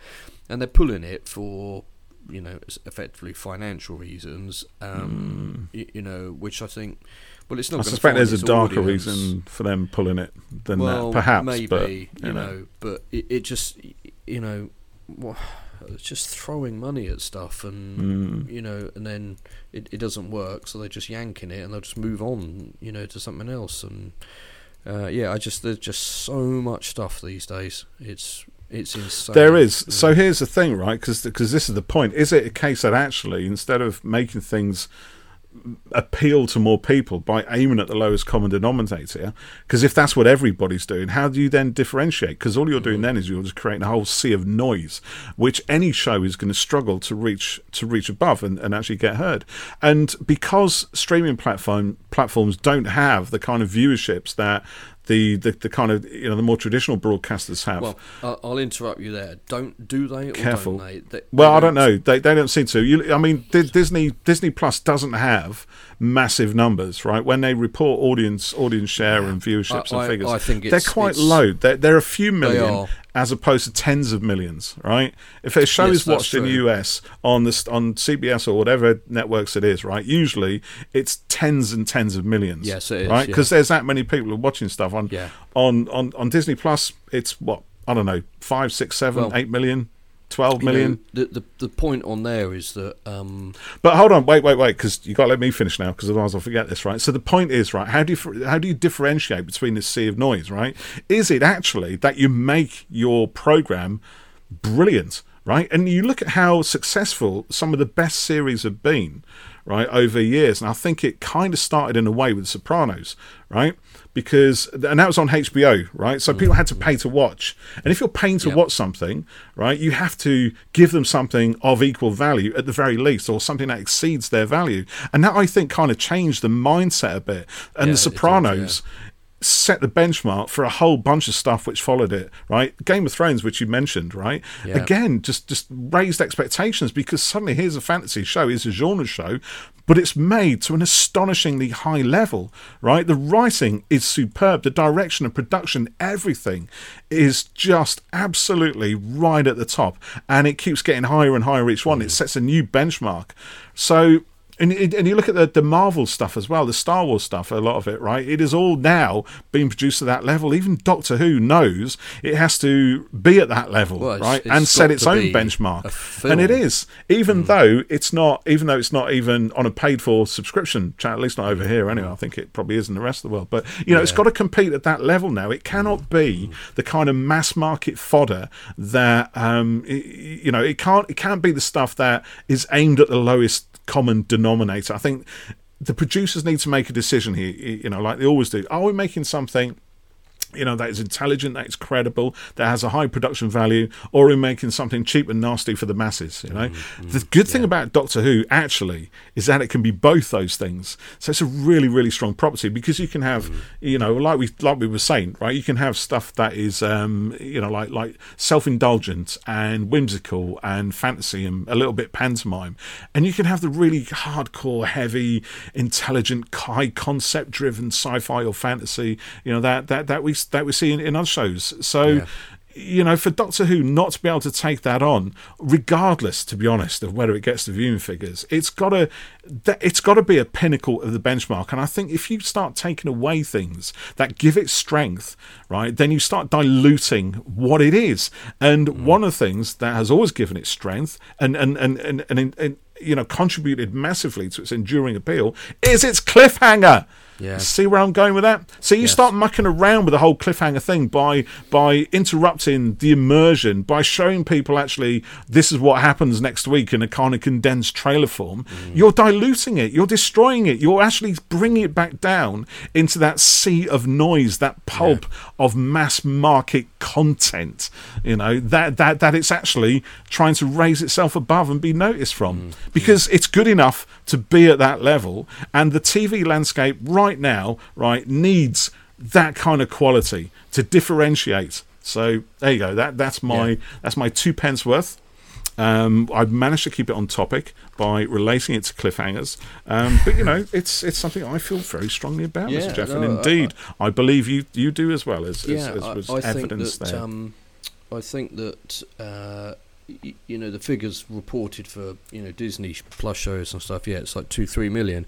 and they're pulling it for you know effectively financial reasons. Um, y- you know, which I think. Well, it's not. Mm. I suspect there's a darker audience. reason for them pulling it than well, that, perhaps. maybe but you, you know, know. but it, it just you know, it's just throwing money at stuff, and Mm. you know, and then it, it doesn't work, so they're just yanking it, and they'll just move on, you know, to something else, and uh, yeah, I just there's just so much stuff these days. It's it's insane. There is. Yeah. So here's the thing, right? Because this is the point. Is it a case that actually, instead of making things appeal to more people by aiming at the lowest common denominator, because if that's what everybody's doing, how do you then differentiate? Because all you're doing mm-hmm. then is you're just creating a whole sea of noise, which any show is going to struggle to reach to reach above and, and actually get heard. And because streaming platform platforms don't have the kind of viewerships that the, the, the kind of you know the more traditional broadcasters have. Well, I'll, I'll interrupt you there. Don't do they? Or Careful. Don't they? They- Well, they I don't know. They they don't seem to. You, I mean, Di- Disney Disney Plus doesn't have massive numbers, right? When they report audience audience share and viewerships I- and I- figures, I think they're quite low. They're, they're a few million as opposed to tens of millions, right? If a show Yes, is watched in the. US on this on CBS or whatever networks it is, right? Usually it's tens and tens of millions. Yes, it is, right? yeah. Because there's that many people who are watching stuff on Yeah. on on on Disney Plus. It's what I don't know, five, six, seven, Well, eight million. 12 You know, the, the the point on there is that um, But hold on, wait, wait, wait, because you got to let me finish now, because otherwise I'll forget this, right? So the point is, right? How do you how do you differentiate between this sea of noise, right? Is it actually that you make your program brilliant, right? And you look at how successful some of the best series have been, right, over years, and I think it kind of started in a way with Sopranos, right? Because and that was on HBO, right? So mm. people had to pay to watch, and if you're paying to Yeah. watch something, right, you have to give them something of equal value at the very least, or something that exceeds their value. And that I think kind of changed the mindset a bit. And Yeah, The Sopranos set the benchmark for a whole bunch of stuff which followed it, right? Game of Thrones, which you mentioned, right? Yeah. Again, just just raised expectations because suddenly here's a fantasy show, here's a genre show, but it's made to an astonishingly high level, right? The writing is superb, the direction and production, everything is just absolutely right at the top, and it keeps getting higher and higher each one. It mm. sets a new benchmark. So And, and you look at the, the Marvel stuff as well, the Star Wars stuff, a lot of it, right? It is all now being produced at that level. Even Doctor Who knows it has to be at that level, Well, it's- right? it's and set its own be benchmark. And it is, even Hmm. though it's not, even though it's not even on a paid for subscription channel, at least not over here anyway. I think it probably is in the rest of the world. But, you know, it's. Yeah. got to compete at that level now. It cannot be the kind of mass market fodder that, um, you know, it can't, it can't be the stuff that is aimed at the lowest common denominator. I think the producers need to make a decision here, you know, like they always do. Are we making something you know that is intelligent, that is credible, that has a high production value, or in making something cheap and nasty for the masses? You know, mm, mm, the good thing about Doctor Who actually is that it can be both those things. So it's a really, really strong property because you can have, mm. you know, like we like we were saying, right? You can have stuff that is, um, you know, like like self indulgent and whimsical and fantasy and a little bit pantomime, and you can have the really hardcore, heavy, intelligent, high concept driven sci-fi or fantasy. You know that that that we that we see in, in other shows. So. Yeah. You know, for Doctor Who not to be able to take that on, regardless, to be honest, of whether it gets the viewing figures, it's got to, it's got to be a pinnacle of the benchmark. And I think if you start taking away things that give it strength, right, then you start diluting what it is. And hmm. one of the things that has always given it strength and and and and, and, and you know contributed massively to its enduring appeal is its cliffhanger. Yeah. See where I'm going with that? So you Yes. start mucking around with the whole cliffhanger thing by by interrupting the immersion, by showing people actually this is what happens next week in a kind of condensed trailer form. Mm. You're diluting it. You're destroying it. You're actually bringing it back down into that sea of noise, that pulp of mass market content. You know that that that it's actually trying to raise itself above and be noticed from mm. because it's good enough to be at that level, and the TV landscape right now, right, needs that kind of quality to differentiate. So there you go. That that's my Yeah. that's my two pence worth. Um, I've managed to keep it on topic by relating it to cliffhangers, um, but you know it's it's something I feel very strongly about, Yeah, Mr. Geoff, and no, I- indeed I, believe you you do as well as, as, yeah, as I- was I, evidence that there. um, I think that uh, y- you know the figures reported for you know Disney Plus shows and stuff. Yeah, it's like two three million.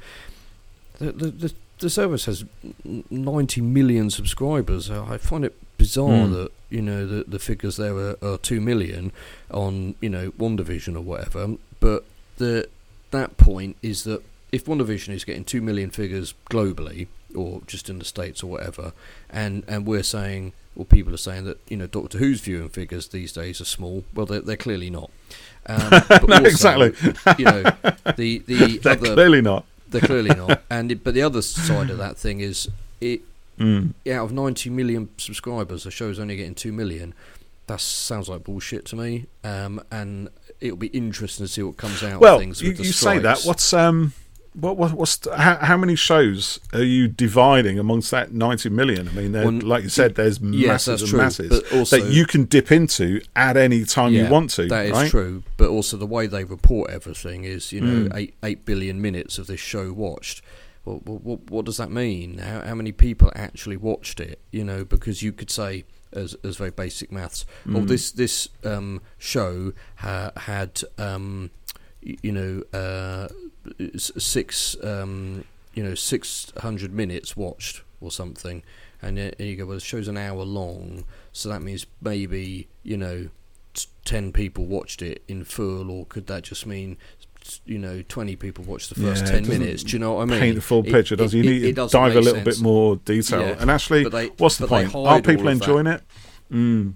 The the the, the service has ninety million subscribers. I find it bizarre Hmm. that you know the the figures there are, are two million on you know WandaVision or whatever. But the that point is that if WandaVision is getting two million figures globally or just in the states or whatever, and and we're saying, or people are saying that you know Doctor Who's viewing figures these days are small. Well, they're, they're clearly not. Um, No, also, exactly. You know, the the They're other clearly not. They're clearly not. And it, but the other side of that thing is it Mm. out of 90 million subscribers, the show's only getting 2 million. That sounds like bullshit to me. Um, and it'll be interesting to see what comes out Well, of things you, the you say that. What's um, what, what what's how, how many shows are you dividing amongst that ninety million? I mean, Well, like you said, there's yes, masses and true, masses also- that you can dip into at any time yeah, you want to. That is right? true. But also the way they report everything is, you know, Mm. eight eight billion minutes of this show watched. Well, what, what, what does that mean? How, how many people actually watched it? You know, because you could say, as as very basic maths, oh, Mm. this this um, show ha- had, um, you know, uh, six, um, you know, six hundred minutes watched or something, and, and you go, well, the show's an hour long, so that means maybe you know t- 10 people watched it in full, or could that just mean, you know, 20 people watched the first Yeah, 10 minutes? Do you know what I mean? Paint the full It- picture, does it- you need it to dive a little bit more detail. Yeah, and actually, they- what's the point? Are people of that. enjoying it? Mm.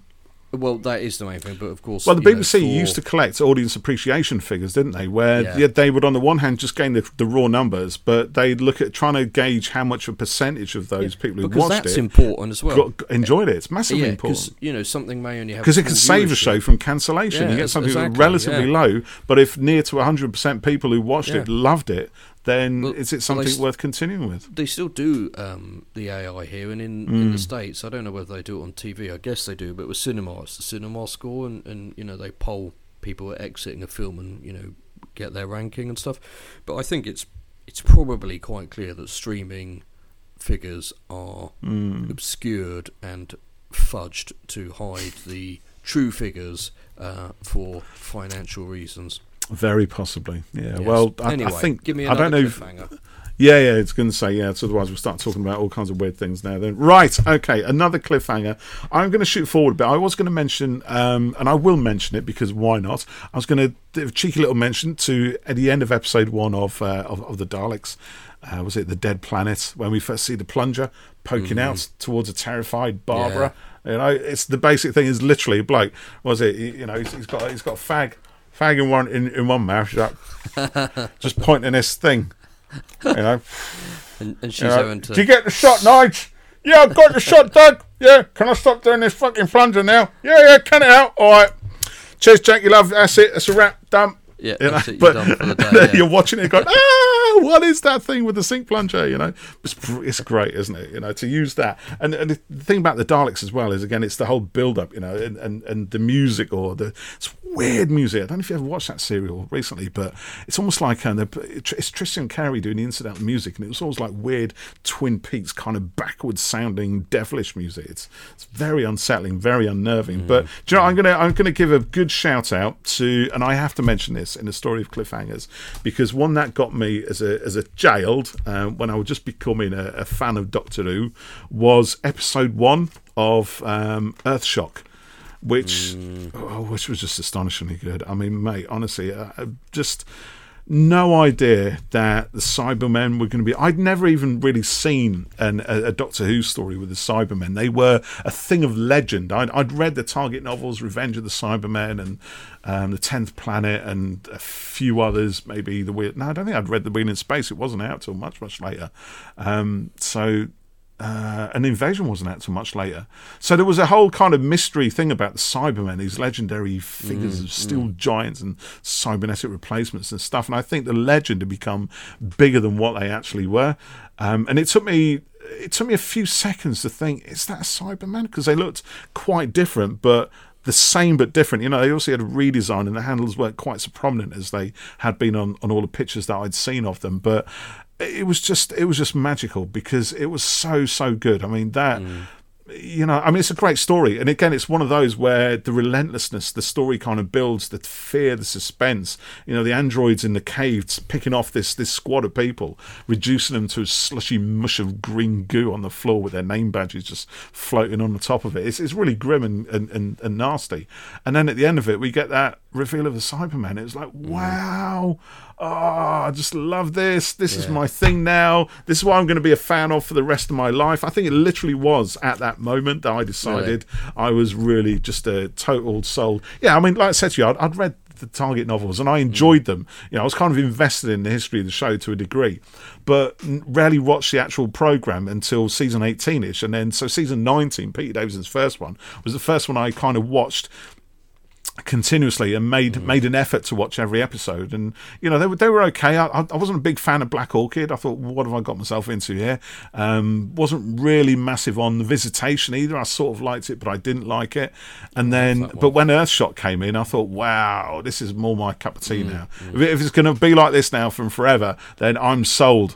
Well, that is the main thing, but of course. Well, the you know, BBC for- used to collect audience appreciation figures, didn't they? Where Yeah. yeah, they would, on the one hand, just gain the, the raw numbers, but they'd look at trying to gauge how much a percentage of those people who because watched that's it important as well. got, enjoyed it. It's massively yeah, important. because you know something may only have Because it can save a show from cancellation. Yeah, you get something exactly, relatively yeah. low, but if near to 100% people who watched Yeah. it loved it, then Well, is it something worth continuing with? They still do um, the AI here, and in, in Mm. the states, I don't know whether they do it on TV. I guess they do, but with cinema, it's the cinema score, and, and you know they poll people exiting a film and you know get their ranking and stuff. But I think it's it's probably quite clear that streaming figures are Mm. obscured and fudged to hide the true figures uh, for financial reasons. Very possibly. Yeah. Yes. Well, I, anyway, I think give me I don't know. If, yeah, yeah. It's going to say yeah. So otherwise, we'll start talking about all kinds of weird things now. Then, right? Okay. Another cliffhanger. I'm going to shoot forward a bit. I was going to mention, um, and I will mention it because why not? I was going to do a cheeky little mention to at the end of episode one of uh, of, of the Daleks. Uh, was it the Dead Planet when we first see the plunger poking out towards a terrified Barbara? You know, it's the basic thing is literally a bloke. Was it? You you know, he's, he's got he's got a fag, fag in one in, in one mouth, like, just pointing this thing. You know, And, and she's you know, having to. do you get the shot, Nige? Yeah, I've got the shot, Doug. Yeah, can I stop doing this fucking plunger now? Yeah, yeah, can it out. All right. Cheers, Jack. You love. That's it. That's a wrap. Done. Yeah, You know, that's it, you're but the day, yeah. you're watching it going, ah, what is that thing with the sink plunger? You know, it's, it's great, isn't it? You know, to use that. And, and the thing about the Daleks as well is, again, it's the whole build up, you know, and, and, and the music or the it's weird music. I don't know if you ever watched that serial recently, but it's almost like um, the, it's Tristram Cary doing the incidental music, and it was almost like weird Twin Peaks kind of backwards sounding devilish music. It's it's very unsettling, very unnerving. Mm. But do you know, I'm gonna I'm gonna give a good shout out to, and I have to mention this in the story of cliffhangers because one that got me as a as a child um, when I was just becoming a, a fan of Doctor Who was episode one of um, Earthshock which oh, which was just astonishingly good. I mean, mate, honestly, uh, uh, just no idea that the Cybermen were going to be. I'd never even really seen an, a, a Doctor Who story with the Cybermen. They were a thing of legend. I'd, I'd read the Target novels, Revenge of the Cybermen, and um, the Tenth Planet, and a few others. Maybe the Weird. No, I don't think I'd read the Wheel in Space. It wasn't out till much much later. Um, so uh, and Invasion wasn't out till much later. So there was a whole kind of mystery thing about the Cybermen, these legendary figures of steel giants and cybernetic replacements and stuff. And I think the legend had become bigger than what they actually were. Um, and it took me. It took me a few seconds to think, is that a Cyberman? Because they looked quite different, but the same but different. You know, they also had a redesign and the handles weren't quite so prominent as they had been on, on all the pictures that I'd seen of them. But it was just it was just magical because it was so so good. I mean that mm. you know, I mean it's a great story, and again it's one of those where the relentlessness, the story kind of builds, the fear, the suspense. You know, the androids in the caves picking off this this squad of people, reducing them to a slushy mush of green goo on the floor with their name badges just floating on the top of it. It's it's really grim and and, and, and nasty. And then at the end of it, we get that reveal of the Cyberman. It was like mm. wow. Oh, I just love this. This is my thing now. This is what I'm going to be a fan of for the rest of my life. I think it literally was at that moment that I decided I was really just a total soul. Yeah, I mean, like I said to you, I'd, I'd read the Target novels and I mm. enjoyed them. You know, I was kind of invested in the history of the show to a degree, but rarely watched the actual program until season 18 ish. And then, so season 19, Peter Davison's first one, was the first one I kind of watched continuously and made made an effort to watch every episode. And you know they were they were okay. I, I wasn't a big fan of Black Orchid. I thought what have I got myself into here? Um, wasn't really massive on the Visitation either. I sort of liked it but I didn't like it. And then but when Earthshock came in I thought wow this is more my cup of tea now. if, it- if it's going to be like this now from forever then I'm sold.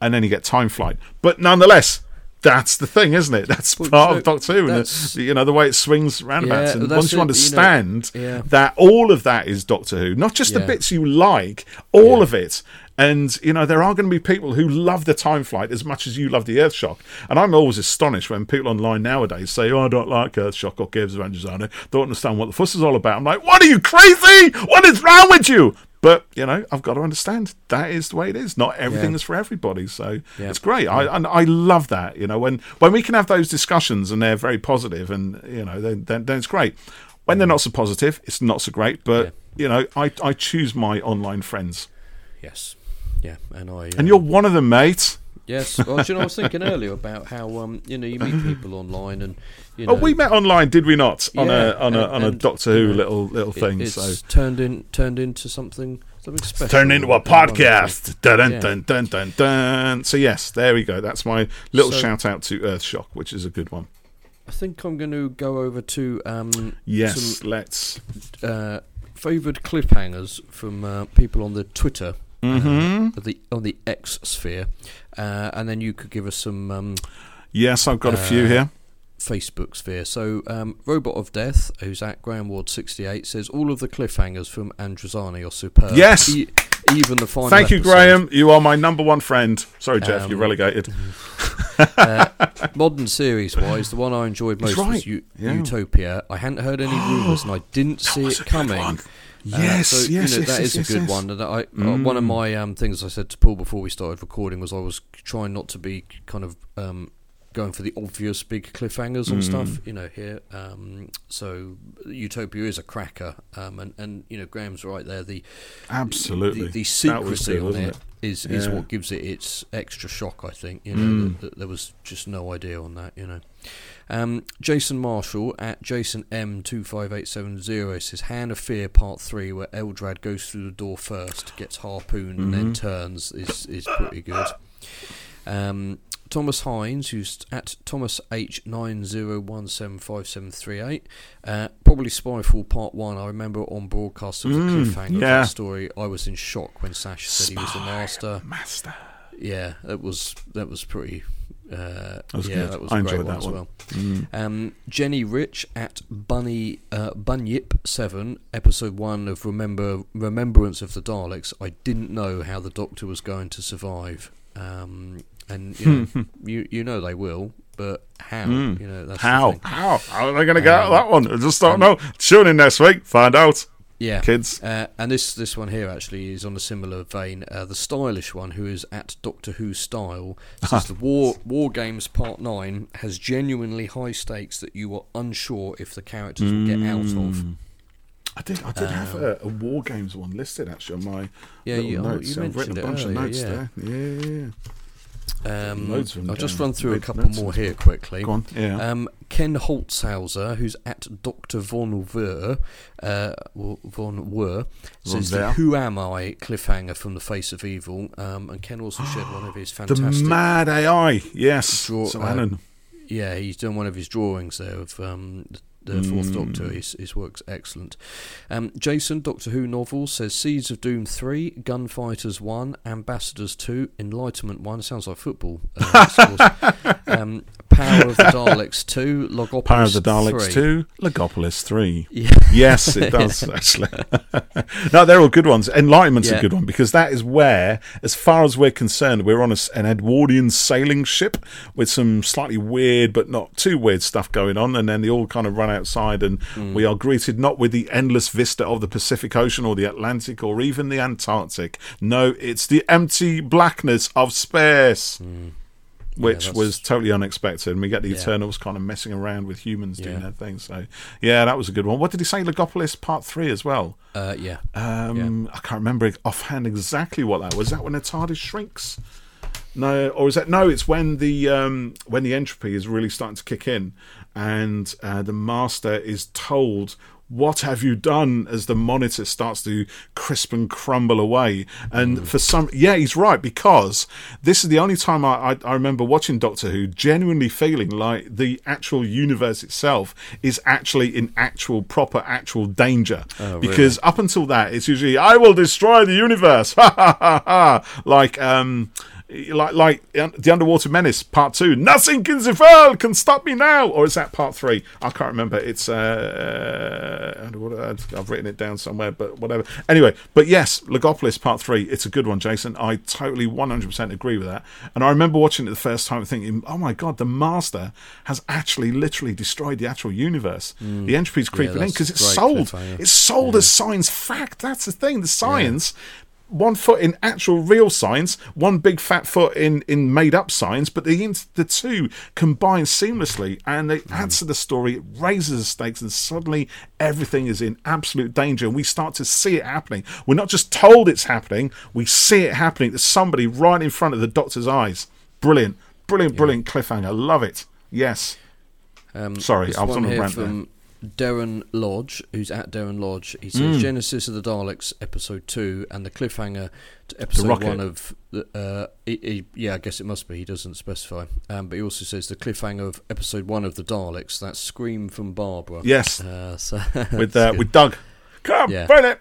And then you get Time Flight. But nonetheless that's the thing, isn't it? That's Well, part so of Doctor Who, and the, you know the way it swings roundabouts. Yeah, and once you it, you know, understand yeah. that all of that is Doctor Who, not just the bits you like, all Yeah. of it. And you know there are going to be people who love the time flight as much as you love the Earthshock. And I'm always astonished when people online nowadays say, "Oh, I don't like Earthshock or Caves of Androzani. Don't understand what the fuss is all about." I'm like, "What are you crazy? What is wrong with you?" But you know, I've got to understand that is the way it is. Not everything Yeah. is for everybody, so Yeah. it's great. I and I love that. You know, when when we can have those discussions and they're very positive, and you know, then then, then it's great. When they're not so positive, it's not so great. But you know, I I choose my online friends, Yes. Yeah, and I. and uh, you're one of them, mate. Yes. Well, you know, I was thinking earlier about how um, you know you meet people online and you know Oh, we met online, did we not? On Yeah, a on a on a Doctor Who little little it- thing. it's So turned in turned into something something special. turned into a podcast. Dun, dun, dun, dun, dun. So yes, there we go. That's my little So- shout out to Earthshock, which is a good one. I think I'm going to go over to um, Yes, some let's. uh, favoured cliffhangers from uh, people on the Twitter. Hmm Uh, the on the X sphere, uh, and then you could give us some um, Yes, I've got a few Uh, here. Facebook sphere. So, um, Robot of Death, who's at Graham Ward 68, says all of the cliffhangers from Androzani are superb. Yes! E- even the final. Thank you, episode. Graham. You are my number one friend. Sorry, Geoff, Um, you're relegated. uh, modern series wise, the one I enjoyed most was. U- Yeah. Utopia. I hadn't heard any rumours and I didn't see it coming. One. Uh, Yes, so, yes, you know, yes, that yes, is yes, a good yes. one. And I, uh, one of Mm. my um, things I said to Paul before we started recording was I was trying not to be kind of um, going for the obvious big cliffhangers Mm. stuff, you know, here. Um, so Utopia is a cracker, um, and and you know Graham's right there. The Absolutely. the, the secrecy good, on wasn't it is is what gives it its extra shock. I think you know Mm. that, that there was just no idea on that. You know, um, Jason Marshall at Jason M two five eight seven zero says Hand of Fear Part Three, where Eldrad goes through the door first, gets harpooned, and then Mhm. turns is is pretty good. Um, Thomas Hines, who's at Thomas H nine zero one seven five seven three eight, uh, probably Spyfall Part One. I remember on broadcast there was a Mm, cliffhanger of yeah. that story. I was in shock when Sash said he was the master. Master. Yeah, that was that was pretty. Uh, That was yeah, good. that was I a great enjoyed one that as one. well. Mm. Um, Jenny Rich at Bunny uh, Bunyip Seven, episode one of Remember Remembrance of the Daleks. I didn't know how the Doctor was going to survive, um, and you know, you you know they will, but how? Mm. You know How? How? How are they going to get out of Um, that one? I just don't um, know. Tune in next week. Find out, Yeah. kids. Uh, and this this one here actually is on a similar vein. Uh, the stylish one, who is at Doctor Who style, says the War War Games Part Nine has genuinely high stakes that you are unsure if the characters will get out of. Mm. I did. I did have Um, a, a war games one listed actually on my Yeah, you, oh, notes. you I've written a bunch earlier, of notes yeah. there. Yeah, yeah, Um, Loads of them I'll just run through a couple more here quickly. Go on. Yeah. Um, Ken Holtzhauser, who's at Dr. Von Wer, uh, Von Wer, says the Who Am I cliffhanger from The Face of Evil. Um, and Ken also shared one of his fantastic. the mad AI. Yes. Draw- so uh, yeah, he's done one of his drawings there of um, the Fourth Mm. Doctor. His, his work's excellent. Um, Jason, Doctor Who novels, says Seeds of Doom 3, Gunfighters 1, Ambassadors 2, Enlightenment 1. Sounds like football. Uh, um, Power of the Daleks 2, Logopolis Power of the Daleks 3. 2, Logopolis 3. Yeah. Yes, it does, actually. no, they're all good ones. Enlightenment's a good one because that is where, as far as we're concerned, we're on a an Edwardian sailing ship with some slightly weird but not too weird stuff going on. And then they all kind of run outside, and Hmm. we are greeted not with the endless vista of the Pacific Ocean or the Atlantic or even the Antarctic. No, it's the empty blackness of space. Which that's- was totally unexpected, and we get the Yeah. Eternals kind of messing around with humans doing Yeah. their thing. So, yeah, that was a good one. What did he say? Logopolis Part Three as well. Uh, yeah. Um, I can't remember offhand exactly what that was. That when the TARDIS shrinks? No, or is that no? It's when the um, when the entropy is really starting to kick in, and uh, the master is told. What have you done? As the monitor starts to crisp and crumble away, and for some, yeah, he's right because this is the only time I, I, I remember watching Doctor Who genuinely feeling like the actual universe itself is actually in actual proper actual danger. Oh, really? because up until that, it's usually I will destroy the universe, ha ha ha ha, like um, like like the Underwater Menace Part Two. Nothing in the world can stop me now, or is that Part Three? I can't remember. It's uh, uh, uh, I've written it down somewhere, but whatever. Anyway, but yes, Logopolis Part Three. It's a good one, Jason. I totally one hundred percent agree with that. And I remember watching it the first time, thinking, "Oh my god, the Master has actually literally destroyed the actual universe. The entropy's creeping in because it's sold. It's sold as science fact. That's the thing. The science." One foot in actual real science, one big fat foot in, in made up science, but the the two combine seamlessly, and it adds to the story. It raises the stakes, and suddenly everything is in absolute danger, and we start to see it happening. We're not just told it's happening; we see it happening to somebody right in front of the Doctor's eyes. Brilliant, brilliant, brilliant cliffhanger. Love it. Yes. Um, Sorry, I was on a rant there. from Darren Lodge, who's at Darren Lodge. He says Mm. Genesis of the Daleks, episode two, and the cliffhanger to episode one of the. Uh, he, he, yeah, I guess it must be. He doesn't specify. Um, but he also says the cliffhanger of episode one of the Daleks. That scream from Barbara. Yes. Uh, so With uh, with Doug. Come, Yeah. burn it.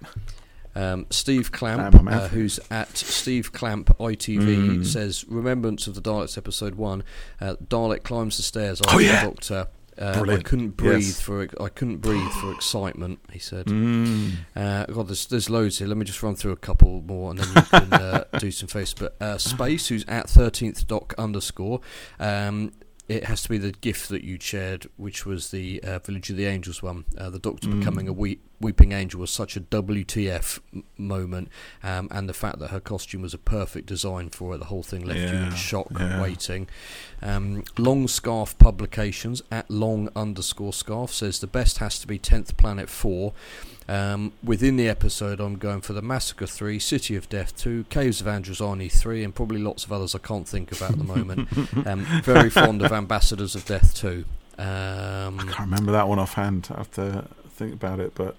Um, Steve Clamp, uh, who's at Steve Clamp ITV, Mm. says Remembrance of the Daleks episode one. Uh, Dalek climbs the stairs Oh, after yeah. the Doctor Uh, I couldn't breathe Yes. for I couldn't breathe for excitement. He said. Mm. Uh, God, there's, there's loads here. Let me just run through a couple more, and then you can uh, do some Facebook. Uh, Space, who's at thirteenth doc underscore. Um, it has to be the gift that you shared, which was the uh, Village of the Angels one. Uh, the Doctor Mm. becoming a weep, weeping angel was such a WTF m- moment, um, and the fact that her costume was a perfect design for it. The whole thing left you in shock, yeah. waiting. Um, long Scarf Publications at long underscore scarf says the best has to be Tenth Planet Four. Um, within the episode, I'm going for the Massacre 3, City of Death 2, Caves of Androzani 3, and probably lots of others I can't think of at the moment. um, very fond of Ambassadors of Death 2. Um, I can't remember that one offhand. I have to think about it, but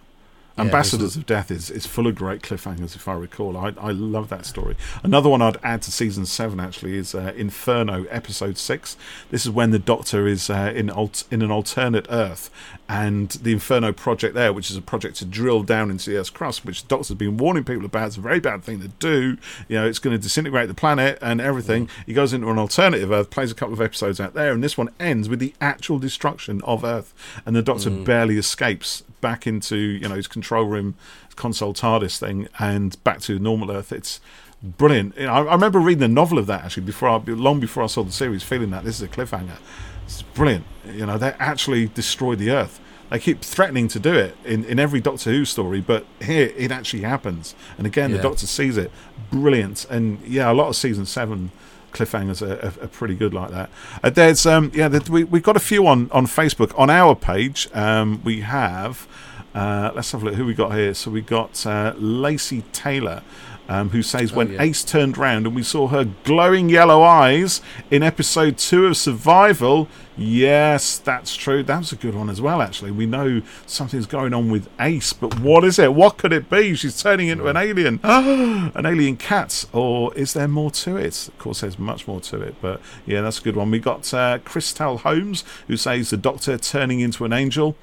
Yeah, Ambassadors of Death is, is full of great cliffhangers, if I recall. I, I love that story. Another one I'd add to season seven actually is uh, Inferno, episode six. This is when the Doctor is uh, in alt- in an alternate Earth, and the Inferno project there, which is a project to drill down into the Earth's crust, which the Doctor's been warning people about. It's a very bad thing to do. You know, it's going to disintegrate the planet and everything. He goes into an alternative Earth, plays a couple of episodes out there, and this one ends with the actual destruction of Earth, and the Doctor barely escapes back into you know his control room console TARDIS thing and back to normal Earth. It's brilliant. You know, I, I remember reading the novel of that actually before I, long before I saw the series, feeling that this is a cliffhanger. It's brilliant. You know, they actually destroy the Earth. They keep threatening to do it in, in every Doctor Who story, but here it actually happens. And again, the Doctor sees it. Brilliant. And yeah, a lot of season seven cliffhangers are, are, are pretty good like that. Uh, there's um yeah, we we've got a few on on Facebook on our page. Um, we have uh, let's have a look who we got here. So we got uh, Lacey Taylor. Um, who says Oh, when yeah. Ace turned round and we saw her glowing yellow eyes in episode two of Survival? Yes, that's true. That was a good one as well. Actually, we know something's going on with Ace, but what is it? What could it be? She's turning into an alien, an alien cat, or is there more to it? Of course, there's much more to it, but yeah, that's a good one. We got uh, Christel Holmes who says the Doctor turning into an angel.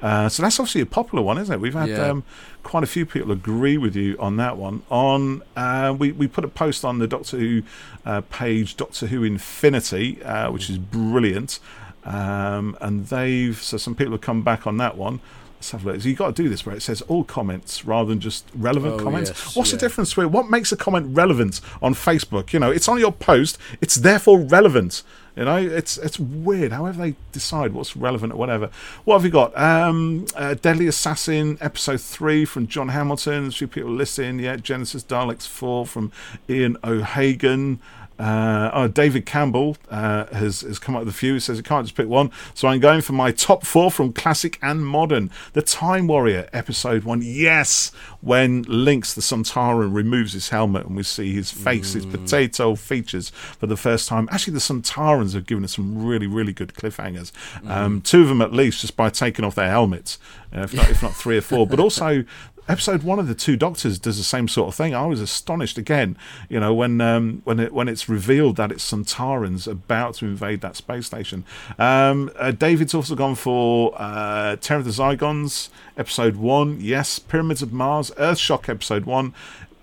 Uh, so that's obviously a popular one, isn't it? We've had Yeah. um, quite a few people agree with you on that one. On uh, we we put a post on the Doctor Who uh, page, Doctor Who Infinity, uh, which is brilliant, um, and they've so some people have come back on that one. Let's have a look. So you've got to do this where it says all comments rather than just relevant Oh, comments. yes, What's the difference between what makes a comment relevant on Facebook? You know, it's on your post, it's therefore relevant. You know, it's it's weird. However they decide what's relevant or whatever. What have you got? Um, uh, Deadly Assassin episode three from John Hamilton. A few people listening. Yeah, Genesis Daleks four from Ian O'Hagan. Uh, oh, David Campbell uh, has has come up with a few. He says I can't just pick one, so I'm going for my top four from classic and modern. The Time Warrior episode one. Yes, when Linx the Sontaran removes his helmet and we see his face, his potato features for the first time. Actually, the Sontarans have given us some really really good cliffhangers. Um, two of them at least, just by taking off their helmets, uh, if not if not three or four. But also episode one of the two doctors does the same sort of thing. I was astonished again, you know, when um, when it when it's revealed that it's Sontarans about to invade that space station. Um, uh, David's also gone for uh, Terror of the Zygons episode one. Yes, Pyramids of Mars, Earthshock episode one.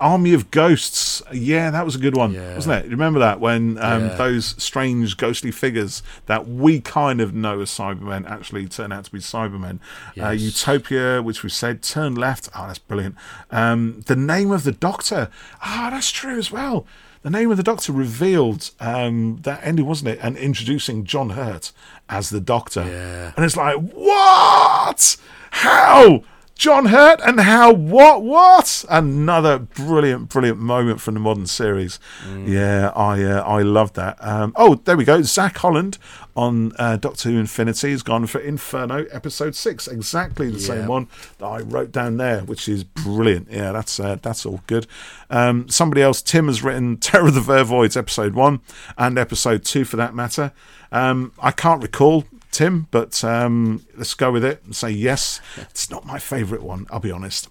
Army of Ghosts, yeah, that was a good one, Yeah. wasn't it? Remember that when um, Yeah. those strange ghostly figures that we kind of know as Cybermen actually turn out to be Cybermen. Uh, Utopia, which we said, turn left. Oh, that's brilliant. Um, the name of the Doctor. Ah, that's true as well. The name of the Doctor revealed um, that ending, wasn't it? And introducing John Hurt as the Doctor. Yeah. And it's like, what? How? John Hurt and how? What? What? Another brilliant, brilliant moment from the modern series. Yeah, I uh, I love that. Um, oh, there we go. Zach Holland on uh, Doctor Who Infinity has gone for Inferno episode six, exactly the same one that I wrote down there, which is brilliant. Yeah, that's uh, that's all good. Um, somebody else, Tim, has written Terror of the Vervoids episode one and episode two for that matter. Um, I can't recall Tim, but um, let's go with it and say yes. It's not my favourite one, I'll be honest.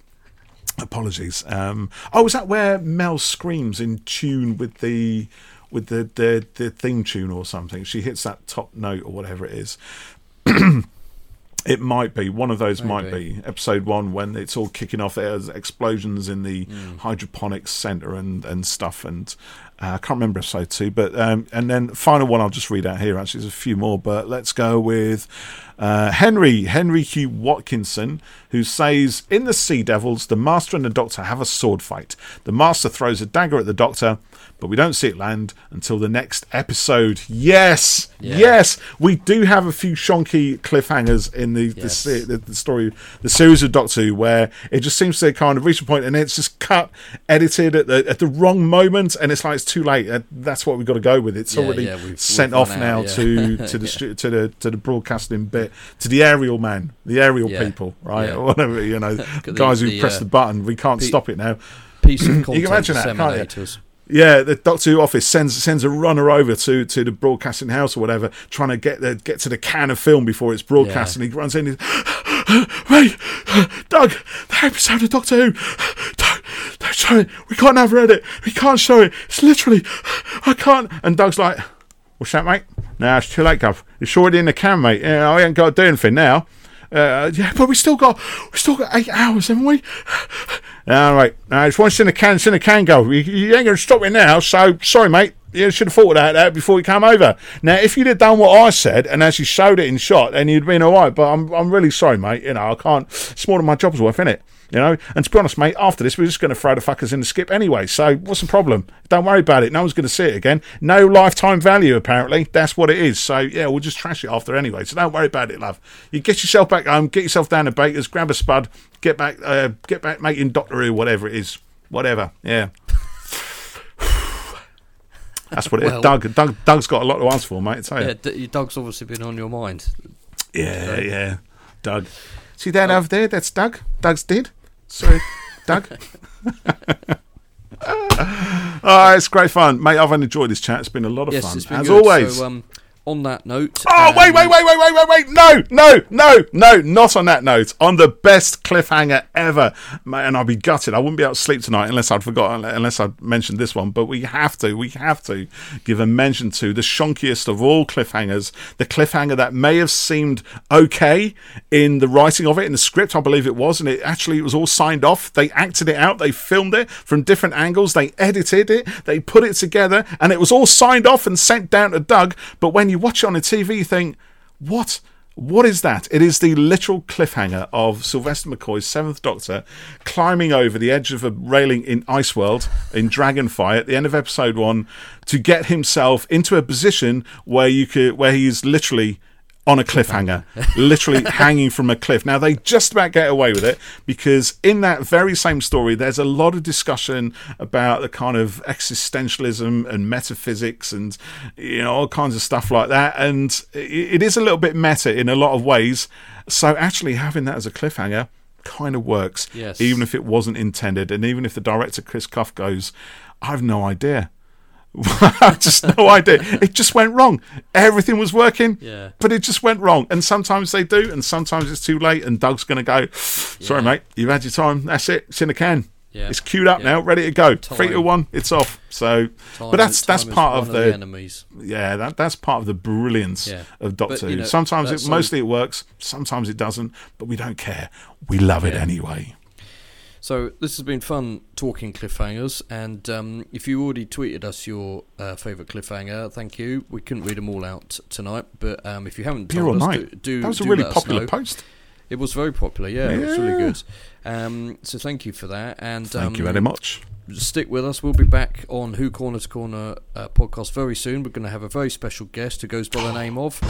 Apologies. Um, oh, is that where Mel screams in tune with the with the, the, the theme tune or something? She hits that top note or whatever it is. It might be one of those. Might be episode one when it's all kicking off. There's explosions in the Mm. hydroponics center and and stuff. And uh, I can't remember if I episode two, but um, and then final one. I'll just read out here. Actually, there's a few more, but let's go with uh, Henry Henry Hugh Watkinson, who says in the Sea Devils, the Master and the Doctor have a sword fight. The Master throws a dagger at the Doctor. But we don't see it land until the next episode. Yes, Yeah. yes, we do have a few shonky cliffhangers in the Yes. the, the story, the series of Doctor Who, where it just seems to kind of reach a point and it's just cut, edited at the at the wrong moment, and it's like it's too late. Uh, That's what we've got to go with. It's Yeah, already yeah, we've- sent we've off now out, to to the to the to the broadcasting bit to the aerial man, the aerial people, right? Or whatever you know, guys who press uh, the button. We can't stop it now. Piece of content imagine that, can't you? Yeah, the Doctor Who office sends sends a runner over to, to the broadcasting house or whatever, trying to get the, get to the can of film before it's broadcast, Yeah. and he runs in. And he's, Wait, Doug, the episode of Doctor Who. Don't, don't show it. We can't have read it. We can't show it. It's literally, I can't. And Doug's like, "What's that, mate? No, it's too late, Gov. It's already in the can, mate. Yeah, I ain't got to do anything now." Uh, yeah, but we still got we still got eight hours, haven't we? All right, no, it's once in a can, it's in the can, go. You, you ain't to stop it now. So sorry, mate. You should have thought about that before you came over. Now, if you'd have done what I said and actually showed it in shot, then you'd been all right. But I'm I'm really sorry, mate. You know, I can't. It's more than my job's worth, innit? You know, and to be honest, mate, after this, we're just going to throw the fuckers in the skip anyway. So, what's the problem? Don't worry about it. No one's going to see it again. No lifetime value, apparently. That's what it is. So, yeah, we'll just trash it after anyway. So, don't worry about it, love. You get yourself back home, get yourself down to Baker's, grab a spud, get back, uh, get back making Doctor Who, whatever it is, whatever. Yeah. That's what it is. Well- Doug, Doug, Doug's got a lot to answer for, mate. Tell you. Yeah, d- your dog's obviously been on your mind. Yeah, yeah. Doug. See that over there? That's Doug. Doug's dead. Sorry, Doug. oh, it's great fun, mate. I've enjoyed this chat. It's been a lot of Yes, fun, it's been as good. always. So, um, on that note, Oh, wait, um, wait, wait, wait, wait, wait, wait. No, no, no, no, not on that note. On the best cliffhanger ever. And I'll be gutted. I wouldn't be able to sleep tonight unless I'd forgotten, unless I'd mentioned this one. But we have to, we have to give a mention to the shonkiest of all cliffhangers. The cliffhanger that may have seemed okay in the writing of it, in the script, I believe it was. And it actually it was all signed off. They acted it out. They filmed it from different angles. They edited it. They put it together. And it was all signed off and sent down to Doug. But when you watch it on the TV, you think, what? What is that? It is the literal cliffhanger of Sylvester McCoy's Seventh Doctor climbing over the edge of a railing in Iceworld in Dragonfire at the end of episode one to get himself into a position where you could, where he's literally on a cliffhanger, literally hanging from a cliff. Now they just about get away with it because in that very same story, there's a lot of discussion about the kind of existentialism and metaphysics and you know all kinds of stuff like that. And it is a little bit meta in a lot of ways. So actually having that as a cliffhanger kind of works, Yes. even if it wasn't intended, and even if the director Chris Clough goes, "I've no idea." just no idea. It just went wrong. Everything was working, Yeah. but it just went wrong. And sometimes they do, and sometimes it's too late. And Doug's going to go, "Sorry, Yeah. mate, you've had your time. That's it. It's in the can. Yeah. It's queued up now, ready to go. Three to one, it's off." So, Time- but that's that's part one of the, the enemies. yeah, that that's part of the brilliance of Doctor But, you Who. know, sometimes it mostly it works, sometimes it doesn't, but we don't care. We love it anyway. So this has been fun talking cliffhangers, and um, if you already tweeted us your uh, favourite cliffhanger, thank you. We couldn't read them all out tonight, but um, if you haven't told us, do, do That was a really popular post. It was very popular, yeah, it was really good. Um, so thank you for that, and Thank um, you very much. Stick with us. We'll be back on Who Corner to Corner uh, podcast very soon. We're going to have a very special guest who goes by the name of.